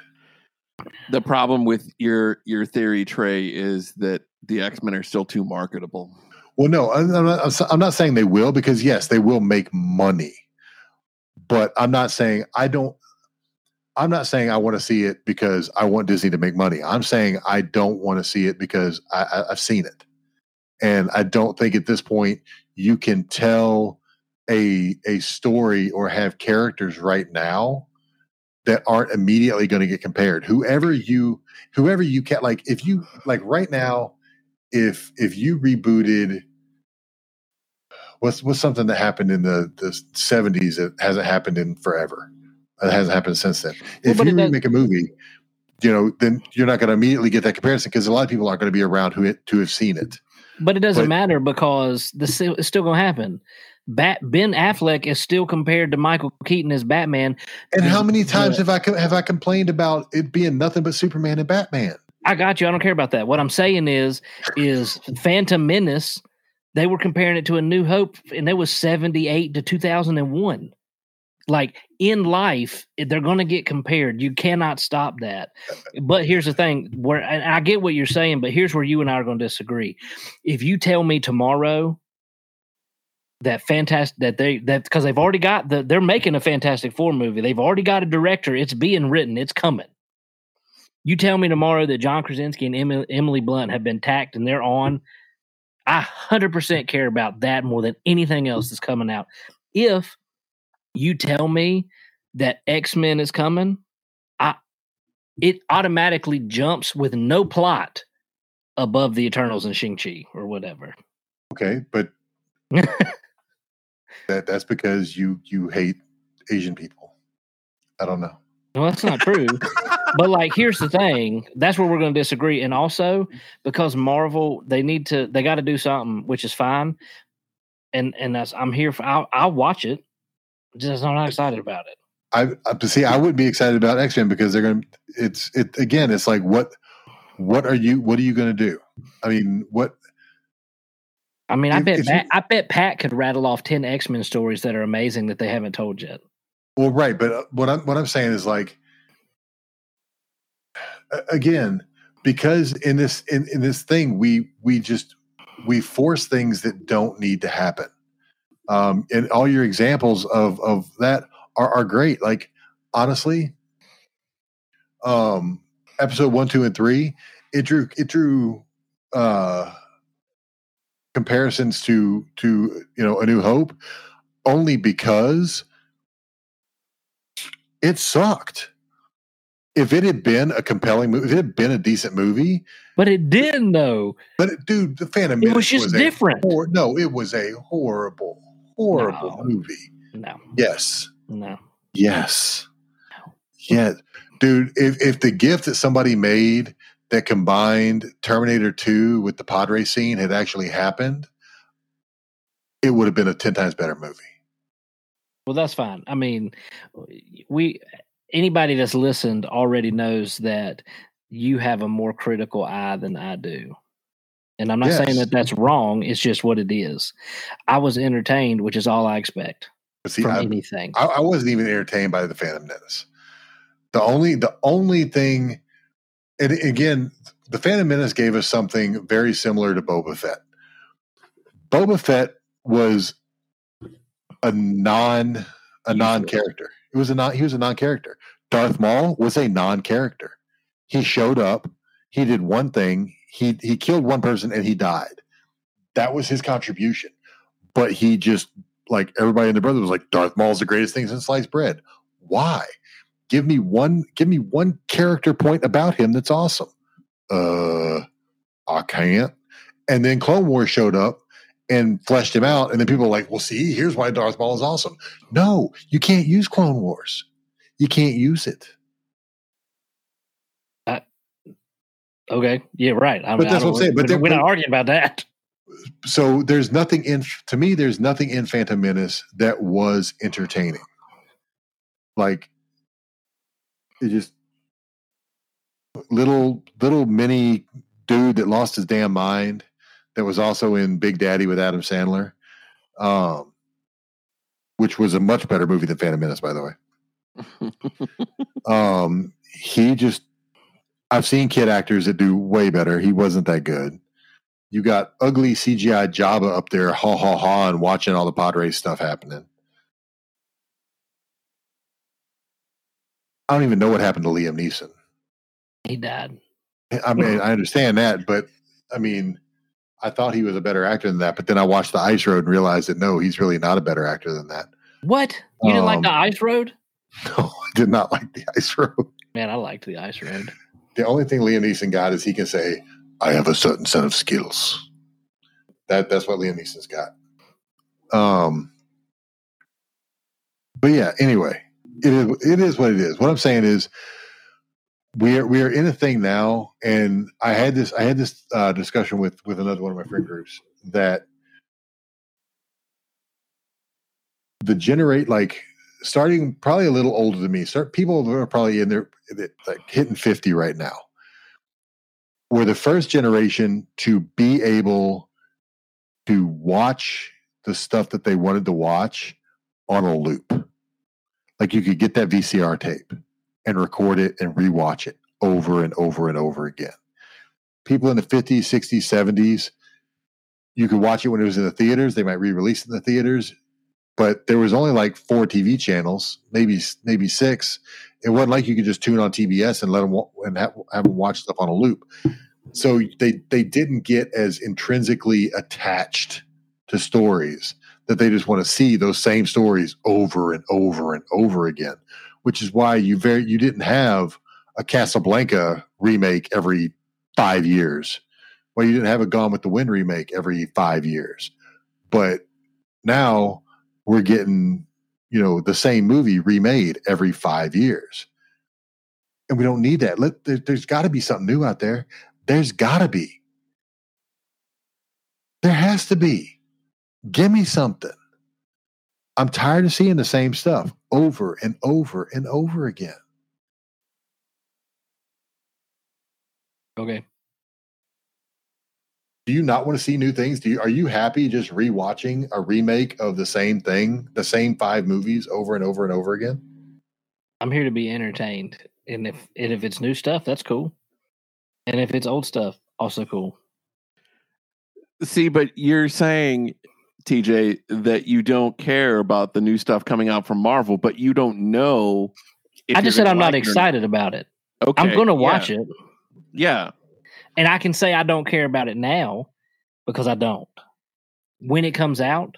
The problem with your your theory, Trey, is that the X Men are still too marketable. Well, no, I'm not, I'm not saying they will because yes, they will make money, but I'm not saying I don't. I'm not saying I want to see it because I want Disney to make money. I'm saying I don't want to see it because I, I, I've seen it, and I don't think at this point you can tell a a story or have characters right now that aren't immediately going to get compared. Whoever you whoever you can like if you like right now if if you rebooted what's what's something that happened in the the 70s that hasn't happened in forever. It hasn't happened since then. If well, you remake a movie, you know, then you're not going to immediately get that comparison because a lot of people aren't going to be around who it, to have seen it. But it doesn't but, matter because this is still going to happen. Bat, ben Affleck is still compared to Michael Keaton as Batman. And how many times have I have I complained about it being nothing but Superman and Batman? I got you. I don't care about that. What I'm saying is, is Phantom Menace. They were comparing it to A New Hope, and it was 78 to 2001. Like in life, eh, they're going to get compared. You cannot stop that. But here's the thing: where I get what you're saying, but here's where you and I are going to disagree. If you tell me tomorrow that fantastic that they that because they've already got the they're making a Fantastic Four movie. They've already got a director. It's being written. It's coming. You tell me tomorrow that John Krasinski and Emily, Emily Blunt have been tacked and they're on. I hundred percent care about that more than anything else that's coming out. If you tell me that X Men is coming, I it automatically jumps with no plot above the Eternals and Shang Chi or whatever. Okay, but (laughs) that that's because you you hate Asian people. I don't know. Well, that's not true. but like, here's the thing. That's where we're going to disagree. And also because Marvel, they need to, they got to do something, which is fine. And and that's I'm here for. I'll, I'll watch it. Just I'm not excited about it. I, I see. I would be excited about X Men because they're going to. It's it again. It's like what what are you what are you going to do? I mean, what I mean, I bet Pat, you, I bet Pat could rattle off ten X Men stories that are amazing that they haven't told yet. Well, right, but uh, what I'm what I'm saying is like again because in this in, in this thing we we just we force things that don't need to happen. Um, and all your examples of of that are, are great. Like honestly, um, episode one, two, and three, it drew it drew uh comparisons to to you know a new hope only because it sucked. If it had been a compelling movie if it had been a decent movie but it didn't though. But it, dude the phantom it was just was different. hor- no it was a horrible horrible no. movie. No. Yes. No. Yes. No. yeah dude, if if the gift that somebody made that combined Terminator 2 with the Padre scene had actually happened, it would have been a 10 times better movie. Well, that's fine. I mean, we anybody that's listened already knows that you have a more critical eye than I do. And I'm not Yes. saying that that's wrong. It's just what it is. I was entertained, which is all I expect see, from I, anything. I, I wasn't even entertained by the Phantom Menace. The only the only thing, and again, the Phantom Menace gave us something very similar to Boba Fett. Boba Fett was a non a non character. It was a non he was a non character. Darth Maul was a non character. He showed up. He did one thing. He he killed one person and he died. That was his contribution. But he just like everybody in the brother was like Darth Maul's the greatest thing since sliced bread. Why? Give me one. Give me one character point about him that's awesome. Uh, I can't. And then Clone Wars showed up and fleshed him out, and then people were like, "Well, see, here's why Darth Maul is awesome." No, you can't use Clone Wars. You can't use it. okay. Yeah, right. I But that's what I'm saying, but we're, we're not arguing about that. So there's nothing in to me. There's nothing in Phantom Menace that was entertaining. Like it just little little mini dude that lost his damn mind that was also in Big Daddy with Adam Sandler, um, which was a much better movie than Phantom Menace, by the way. (laughs) Um, he just I've seen kid actors that do way better. He wasn't that good. You got ugly CGI Jabba up there, ha ha ha, and watching all the race stuff happening. I don't even know what happened to Liam Neeson. He died. I mean, (laughs) I understand that, but I mean, I thought he was a better actor than that. But then I watched The Ice Road and realized that no, he's really not a better actor than that. What? You didn't like Um, the Ice Road? (laughs) No, I did not like The Ice Road. Man, I liked the Ice Road. The only thing Liam Neeson got is he can say, "I have a certain set of skills." That that's what Liam Neeson's got. Um, but yeah. Anyway, it is it is what it is. What I'm saying is, we are we are in a thing now, and I had this I had this uh, discussion with with another one of my friend groups that the generate like starting probably a little older than me. Start people are probably in their like hitting fifty right now. Were the first generation to be able to watch the stuff that they wanted to watch on a loop. Like you could get that VCR tape and record it and rewatch it over and over and over again. People in the 50s, 60s, 70s, you could watch it when it was in the theaters. They might re-release it in the theaters, but there was only like four TV channels, maybe maybe six. It wasn't like you could just tune on TBS and let them wa- and have, have them watch stuff on a loop. So they they didn't get as intrinsically attached to stories that they just want to see those same stories over and over and over again. Which is why you very you didn't have a Casablanca remake every five years. Well, you didn't have a Gone with the Wind remake every five years. But now we're getting, you know, the same movie remade every five years. And we don't need that. Let there, there's got to be something new out there. There's got to be. There has to be. Give me something. I'm tired of seeing the same stuff over and over and over again. Okay. Do you not want to see new things? Do you are you happy just rewatching a remake of the same thing, the same five movies over and over and over again? I'm here to be entertained. And if and if it's new stuff, that's cool. And if it's old stuff, also cool. See, but you're saying, TJ, that you don't care about the new stuff coming out from Marvel, but you don't know. if I you're just said I'm not like or excited about it. Okay, I'm gonna yeah, watch it. Yeah, And I can say I don't care about it now because I don't. When it comes out,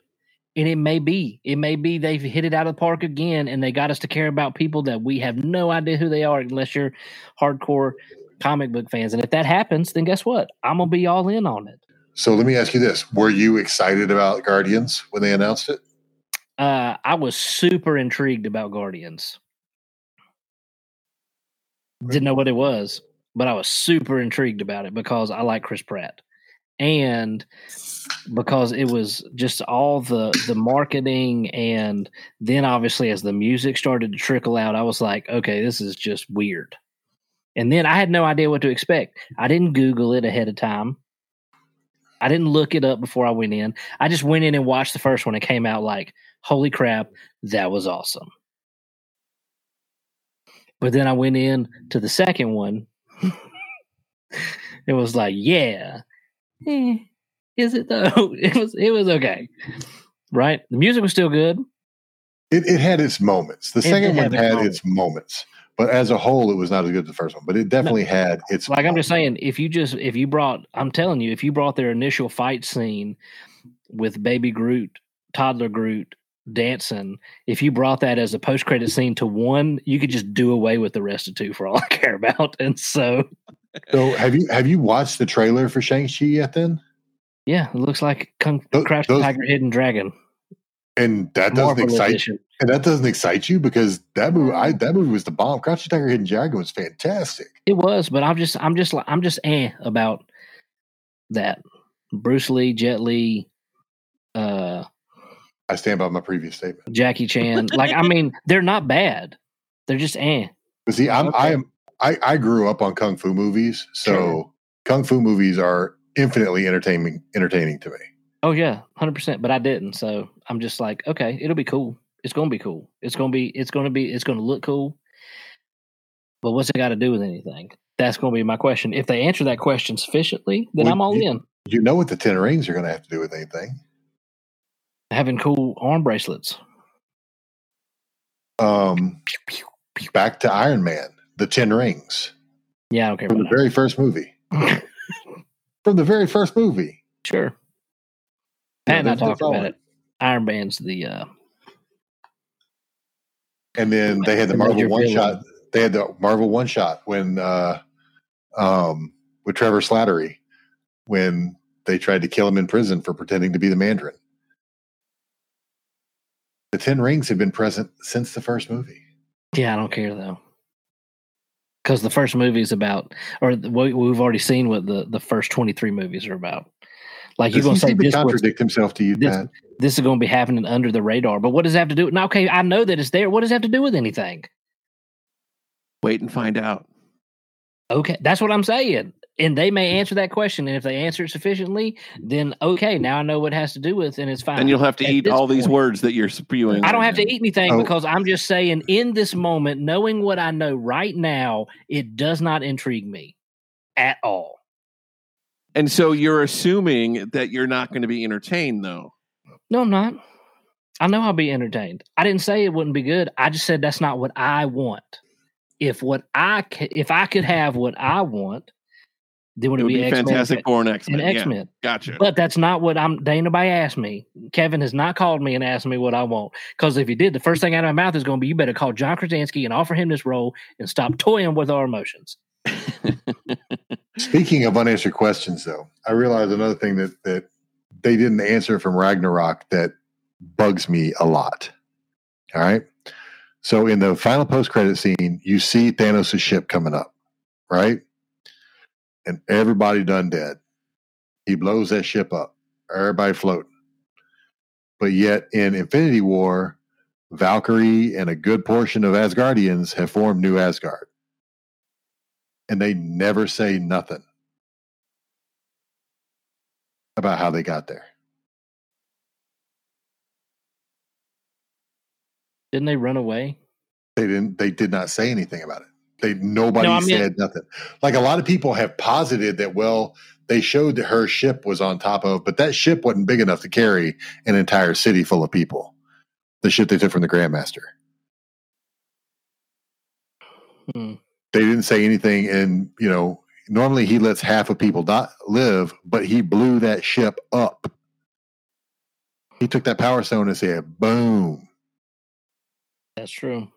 and it may be, it may be they've hit it out of the park again and they got us to care about people that we have no idea who they are unless you're hardcore comic book fans. And if that happens, then guess what? I'm gonna be all in on it. So let me ask you this: Were you excited about Guardians when they announced it? Uh, I was super intrigued about Guardians. Didn't know what it was, but I was super intrigued about it because I like Chris Pratt. And because it was just all the the marketing and then obviously as the music started to trickle out, I was like, okay, this is just weird. And then I had no idea what to expect. I didn't Google it ahead of time. I didn't look it up before I went in. I just went in and watched the first one It came out like, holy crap, that was awesome. But then I went in to the second one. (laughs) it was like, yeah. Eh, is it though? (laughs) It was it was okay. Right? The music was still good. It, it had its moments. The It second one its had its moments, but as a whole, it was not as good as the first one. But it definitely had its. Like I'm just saying, if you just if you brought I'm telling you, if you brought their initial fight scene with baby Groot, toddler Groot dancing, if you brought that as a post credit scene to one, you could just do away with the rest of two for all I care about. And so So have you have you watched the trailer for Shang Chi yet? Then yeah, it looks like Kung, Tho- Crouch the those- Tiger, Hidden Dragon. and that doesn't Marvel excite edition. And that doesn't excite you because that movie I, that movie was the bomb. Crouching Tiger, Hidden Dragon was fantastic. It was, but I'm just I'm just I'm just eh about that. Bruce Lee, Jet Li, uh I stand by my previous statement. Jackie Chan. like I mean, they're not bad. They're just eh. But see, I'm I am I, I grew up on kung fu movies, so Sure. kung fu movies are infinitely entertaining entertaining to me. Oh yeah, hundred percent. But I didn't, so I'm just like, okay, it'll be cool. It's gonna be cool. It's gonna be. It's gonna be. It's gonna look cool. But what's it got to do with anything? That's gonna be my question. If they answer that question sufficiently, then Well, I'm all you- in. You know what the Ten Rings are going to have to do with anything? Having cool arm bracelets. Um, back to Iron Man, the Ten Rings Yeah, okay. from the very first movie. (laughs) From the very first movie. sure. Pat and I talked about it. Iron Man's the uh, And then they had the Marvel one shot. They had the Marvel one shot when uh um with Trevor Slattery when they tried to kill him in prison for pretending to be the Mandarin. The Ten Rings have been present since the first movie. Yeah, I don't care though. Because the first movie is about, or we, we've already seen what the, the first 23 movies are about. Like you're Does going he to say seem to this, was, contradict himself to you, this- Pat? this is going to be happening under the radar. But what does that have to do? With now, okay, I know that it's there. What does it have to do with anything? Wait and find out. Okay, that's what I'm saying. And they may hmm. answer that question. And if they answer it sufficiently, then okay, now I know what it has to do with, and it's fine. And you'll have to At eat this all these words that you're spewing. I don't right have to eat anything Oh. because I'm just saying, in this moment, knowing what I know right now, it does not intrigue me at all. And so you're assuming that you're not going to be entertained, though. No, I'm not. I know I'll be entertained. I didn't say it wouldn't be good. I just said that's not what I want. If what I ca- if I could have what I want, then would It it, would be X-Men Fantastic Four and X Men. X Men? Gotcha. But that's not what I'm. Ain't nobody asked me. Kevin has not called me and asked me what I want. Because if he did, the first thing out of my mouth is going to be, "You better call John Krasinski and offer him this role and stop toying with our emotions." (laughs) Speaking of unanswered questions, though, I realized another thing that that they didn't answer from Ragnarok that bugs me a lot. All right. So in the final post credit scene, you see Thanos' ship coming up, right? And everybody done dead. He blows that ship up. Everybody floating. But yet in Infinity War, Valkyrie and a good portion of Asgardians have formed New Asgard and they never say nothing about how they got there. Didn't they run away? They didn't. They did not say anything about it. They nobody No, I mean- said nothing. Like a lot of people have posited that. Well, they showed that her ship was on top of, but that ship wasn't big enough to carry an entire city full of people. The ship they took from the Grandmaster. Hmm. They didn't say anything, and you know, normally he lets half of people not live, but he blew that ship up. He took that power stone and said, "Boom." That's true.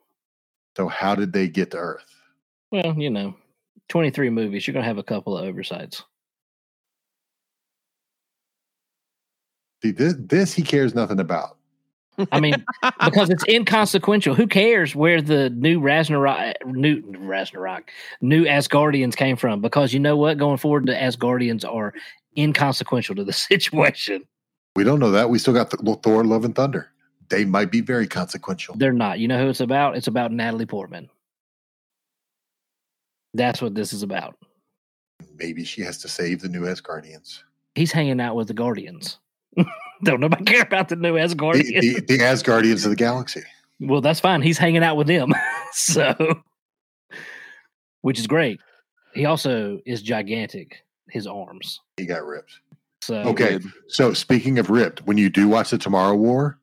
So how did they get to Earth? Well, you know, 23 movies, you're going to have a couple of oversights. See, this, this he cares nothing about. I mean, because it's inconsequential. Who cares where the new Ragnarok, new Ragnarok, new Asgardians came from? Because you know what, going forward, the Asgardians are inconsequential to the (laughs) situation. We don't know that. We still got the Thor, Love and Thunder. They might be very consequential. They're not. You know who it's about? It's about Natalie Portman. That's what this is about. Maybe she has to save the new Asgardians. He's hanging out with the Guardians. (laughs) Don't nobody care about the new Asgardians. The, the, the Asgardians of the galaxy. Well, that's fine. He's hanging out with them. (laughs) so, which is great. He also is gigantic, his arms. He got ripped. So, Okay. So speaking of ripped, when you do watch the Tomorrow War,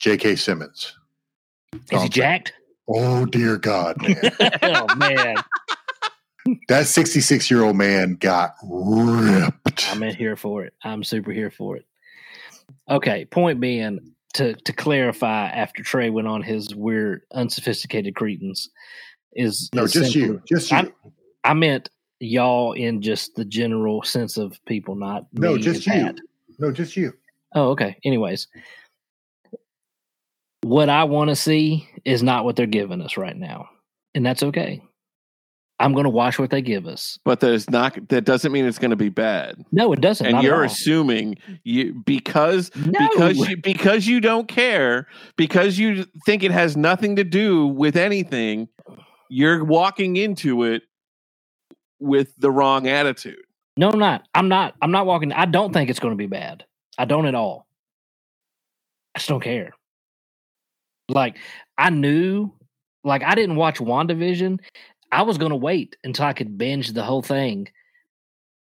J.K. Simmons. is he jacked? Oh dear God, man. (laughs) oh, man. that 66 year old man got ripped. I'm in here for it. I'm super here for it. Okay. Point being, to, to clarify, after Trey went on his weird, unsophisticated cretins, is no, is just simply- you. Just you. I- I meant y'all in just the general sense of people, not No, just you. No, just you. Oh, okay. Anyways, what I want to see is not what they're giving us right now, and that's okay. I'm going to watch what they give us. But there's not. That doesn't mean it's going to be bad. No, it doesn't. and you're assuming you because no. because you, because you don't care because you think it has nothing to do with anything. You're walking into it with the wrong attitude. no, I'm not. I'm not. I'm not walking. I don't think it's going to be bad. I don't at all. I just don't care. Like I knew, like I didn't watch WandaVision. I was going to wait until I could binge the whole thing.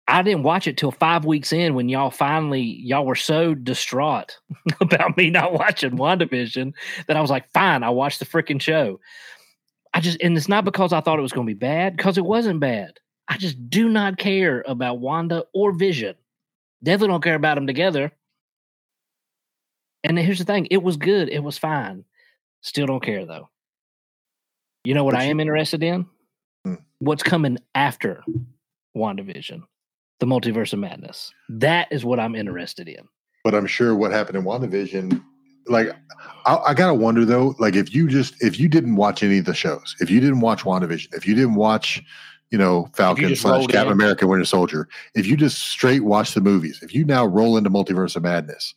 I didn't watch it till five weeks in when y'all finally y'all were so distraught (laughs) about me not watching WandaVision that I was like, fine, I watched the freaking show. I just and it's not because I thought it was going to be bad, because it wasn't bad. I just do not care about Wanda or Vision. Definitely don't care about them together. And here's the thing: it was good, it was fine. Still don't care though. You know what But I you- am interested in? Hmm. What's coming after WandaVision? The multiverse of madness. That is what I'm interested in. But I'm sure what happened in WandaVision, like, I, I gotta wonder though, like, if you just if you didn't watch any of the shows, if you didn't watch WandaVision, if you didn't watch, you know, Falcon just slash Captain in. America Winter Soldier, if you just straight watch the movies, if you now roll into Multiverse of Madness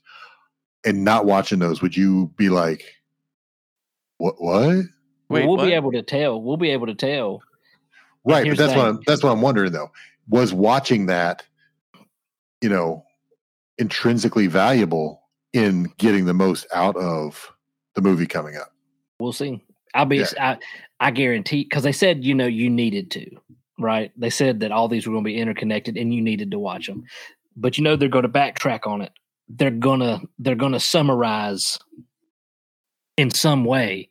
and not watching those, would you be like, what? What? Wait, we'll what? be able to tell. We'll be able to tell. Right, but that's what. I'm, that's what I'm wondering though. Was watching that, you know, intrinsically valuable in getting the most out of the movie coming up? We'll see. I'll be. I, I guarantee because they said you know you needed to, right? They said that all these were going to be interconnected and you needed to watch them, but you know they're going to backtrack on it. They're gonna they're gonna summarize in some way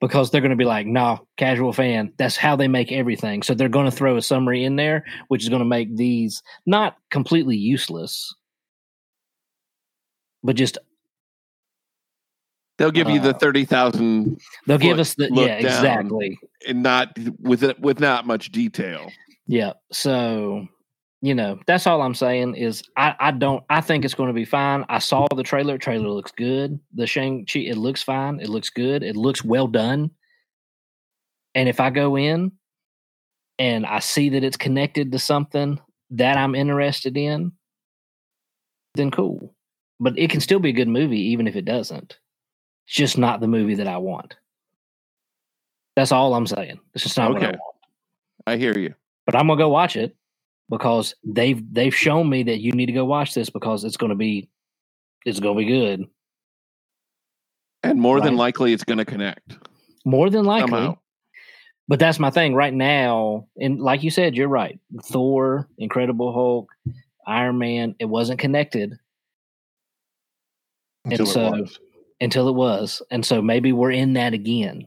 because they're going to be like, no, casual fan. That's how they make everything. So they're going to throw a summary in there, which is going to make these not completely useless, but just They'll give you the uh, thirty thousand they'll give us the yeah exactly and not with it with not much detail. Yeah. So, you know, that's all I'm saying is I, I don't I think it's going to be fine. I saw the trailer. Trailer looks good. The Shang-Chi, it looks fine. It looks good. It looks well done. And if I go in and I see that it's connected to something that I'm interested in, then cool. But it can still be a good movie even if it doesn't. It's just not the movie that I want. That's all I'm saying. It's just not what I Okay. want I hear you. but I'm gonna go watch it because they've they've shown me that you need to go watch this because it's gonna be it's gonna be good. And more than likely, it's going to connect More than likely. somehow. But that's my thing right now. And like you said, you're right. Thor, Incredible Hulk, Iron Man, it wasn't connected Until it so- was. until it was. And so maybe we're in that again.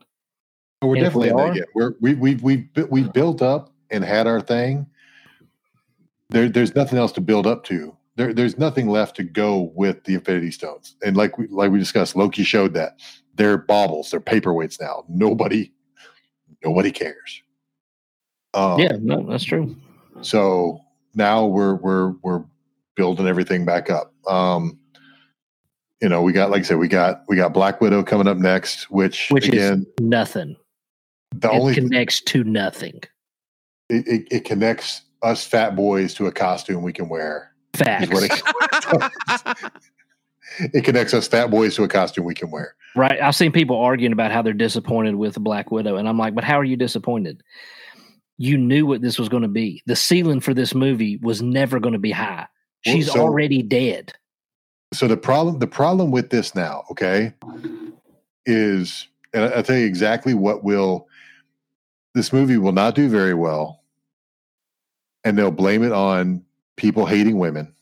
But we're and if we definitely in that again. We're, we we we bu- we built up and had our thing. There, there's nothing else to build up to. There, there's nothing left to go with the Infinity Stones. And like we like we discussed, Loki showed that they're baubles, they're paperweights now. Nobody, nobody cares. Um, yeah, no, that's true. So now we're we're we're building everything back up. Um, you know, we got like I said, we got we got Black Widow coming up next, which, Which again, is nothing. the it only connects to nothing. it, it, it connects us fat boys to a costume we can wear. Facts. what it, (laughs) it connects us fat boys to a costume we can wear. Right. I've seen people arguing about how they're disappointed with Black Widow, and I'm like, but how are you disappointed? You knew what this was going to be. The ceiling for this movie was never going to be high. Well, She's so- already dead. So the problem the problem with this now, okay, is and I- I'll tell you exactly what will this movie will not do very well, and they'll blame it on people hating women.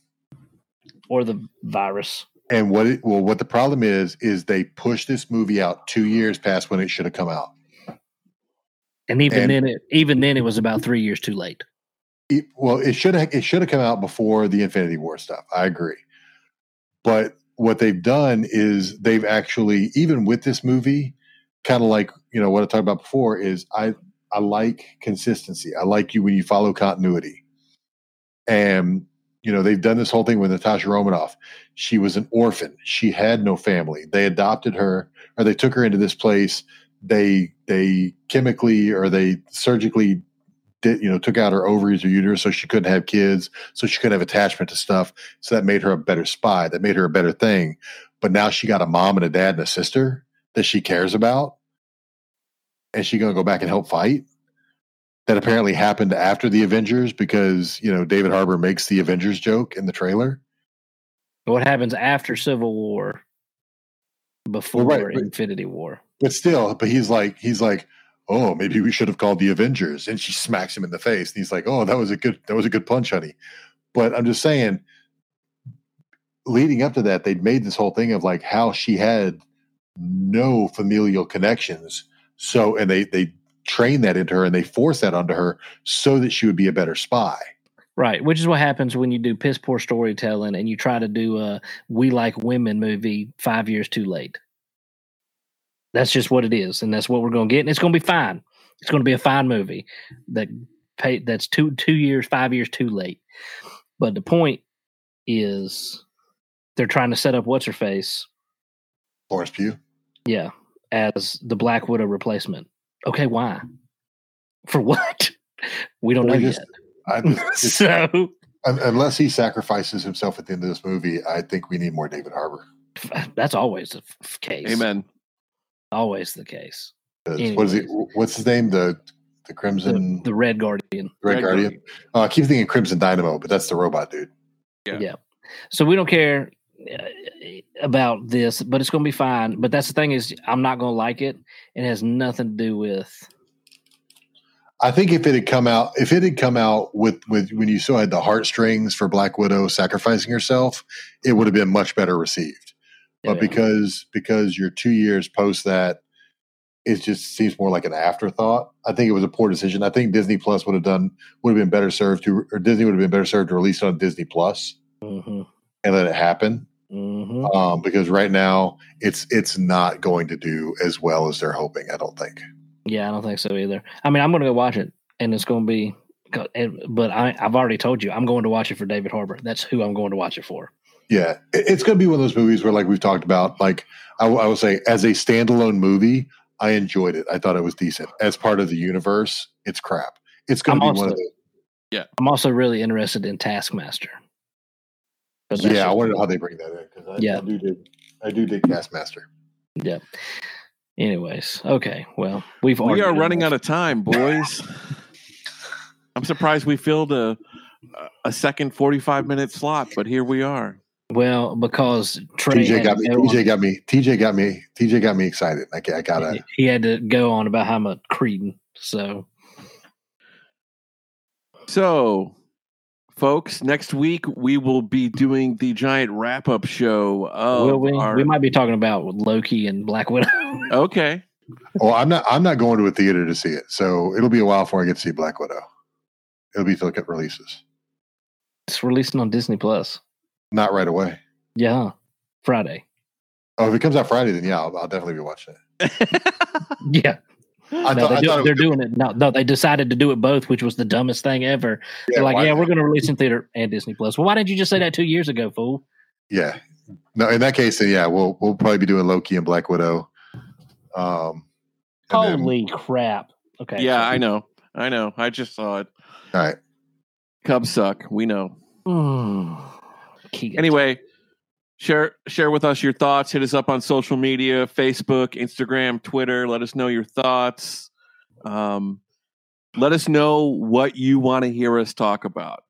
Or the virus. And what it well, what the problem is, is they push this movie out two years past when it should have come out. And even And- then it even then it was about three years too late. It, well, it should have it should have come out before the Infinity War stuff. I agree, but what they've done is they've actually even with this movie, kind of like you know what I talked about before is I I like consistency. I like you when you follow continuity, and you know they've done this whole thing with Natasha Romanoff. She was an orphan. She had no family. They adopted her, or they took her into this place. They they chemically or they surgically did you know took out her ovaries or uterus so she couldn't have kids so she couldn't have attachment to stuff so that made her a better spy that made her a better thing but now she got a mom and a dad and a sister that she cares about and she gonna go back and help fight? That apparently happened after the avengers because you know david harbour makes the avengers joke in the trailer. What happens after Civil War? Before right, but- Infinity War? but still but he's like he's like oh maybe we should have called the avengers. And she smacks him in the face and he's like oh that was a good that was a good punch honey. But i'm just saying leading up to that they'd made this whole thing of like how she had no familial connections so and they they train that into her and they force that onto her so that she would be a better spy Right, which is what happens when you do piss poor storytelling and you try to do a "We Like Women" movie five years too late. That's just what it is, and that's what we're going to get, and it's going to be fine. It's going to be a fine movie that pay that's two two years, five years too late. But the point is, they're trying to set up what's her face, Florence Pugh. yeah, as the Black Widow replacement. Okay, why? For what? (laughs) We don't Well, know just- yet. I, (laughs) it's- so unless he sacrifices himself at the end of this movie, I think we need more David Harbour. that's always the f- case. Amen. Always the case. What is he? What's his name? The the The, Crimson the Red Guardian. Red, Red Guardian. Guardian. Uh, I keep thinking Crimson Dynamo, but that's the robot dude. Yeah. Yeah. So we don't care about this, but it's going to be fine. But that's the thing is, I'm not going to like it. It has nothing to do with. I think if it had come out, if it had come out with with when you still had the heartstrings for Black Widow sacrificing herself, it would have been much better received. But Yeah. because because you're two years post that, it just seems more like an afterthought. I think it was a poor decision. I think Disney Plus would have done would have been better served to, or Disney would have been better served to release it on Disney Plus hmm and let it happen. Hmm um, because right now it's it's not going to do as well as they're hoping. I don't think. Yeah, I don't think so either. I mean, I'm going to go watch it, and it's going to be. But I, I've already told you, I'm going to watch it for David Harbour. That's who I'm going to watch it for. Yeah, it's going to be one of those movies where, like we've talked about, like I, w- I would say, as a standalone movie, I enjoyed it. I thought it was decent. As part of the universe, it's crap. It's going to I'm be one of also- the. I'm also really interested in Taskmaster. But Yeah, I just- want to know how they bring that in because I, Yeah. I do dig, I do dig Taskmaster. Yeah. Anyways, okay. Well, we've We are running out of time, boys. (laughs) I'm surprised we filled a a second 45 minute slot, but here we are. Well, because Trey TJ got me. go on- TJ got me. TJ got me. TJ got me excited. I, I gotta. he- he had to go on about how much Creedon. So So, folks, next week we will be doing the giant wrap up show of will we? our. We might be talking about Loki and Black Widow. (laughs) okay. Well, I'm not. I'm not going to a theater to see it, so it'll be a while before I get to see Black Widow. It'll be till it releases. it's releasing on Disney Plus. Not right away. Yeah, Friday. Oh, if it comes out Friday, then yeah, I'll, I'll definitely be watching it. (laughs) (laughs) Yeah, I no, thought, they I do, thought it they're was, doing it. No, no, they decided to do it both, which was the dumbest thing ever. yeah, they're like, why- yeah, we're going to release in theater and Disney Plus. Well, why didn't you just say that two years ago, fool? yeah, no, in that case, then yeah, we'll we'll probably be doing Loki and Black Widow. Um, and then- Holy crap! Okay. Yeah, I know. I know. I just saw it. all right. Cubs suck. We know. (sighs) Keegan. Anyway, share share with us your thoughts. Hit us up on social media: Facebook, Instagram, Twitter. Let us know your thoughts. Um, let us know what you want to hear us talk about.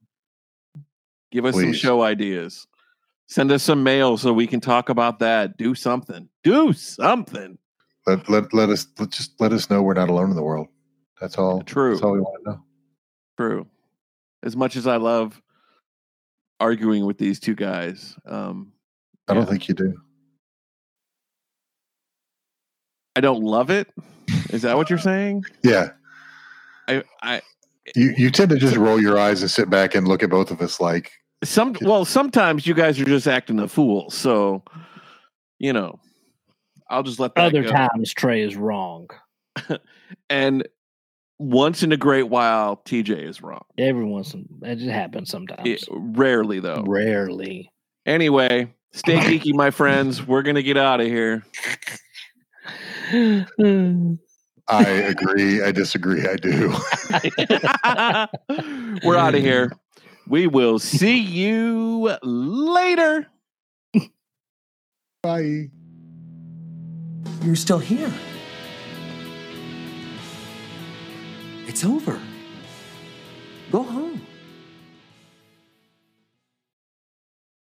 Give us some show ideas. Send us some mail so we can talk about that. Do something. Do something. Let let let us let just let us know we're not alone in the world. That's all. True. That's all we want to know. True. As much as I love arguing with these two guys, um, I don't think you do. I don't love it. Is that what you're saying? Yeah, I, I you you tend to just roll your eyes and sit back and look at both of us like some well, sometimes you guys are just acting a fool. So, you know, I'll just let that other go. times Trey is wrong. (laughs) And once in a great while, TJ is wrong. Every once in it just happens sometimes. It- rarely though. Rarely. Anyway, stay geeky, my friends. We're gonna get out of here. I agree, I disagree, I do. (laughs) We're out of here. We will see you later. Bye. You're still here. It's over. Go home.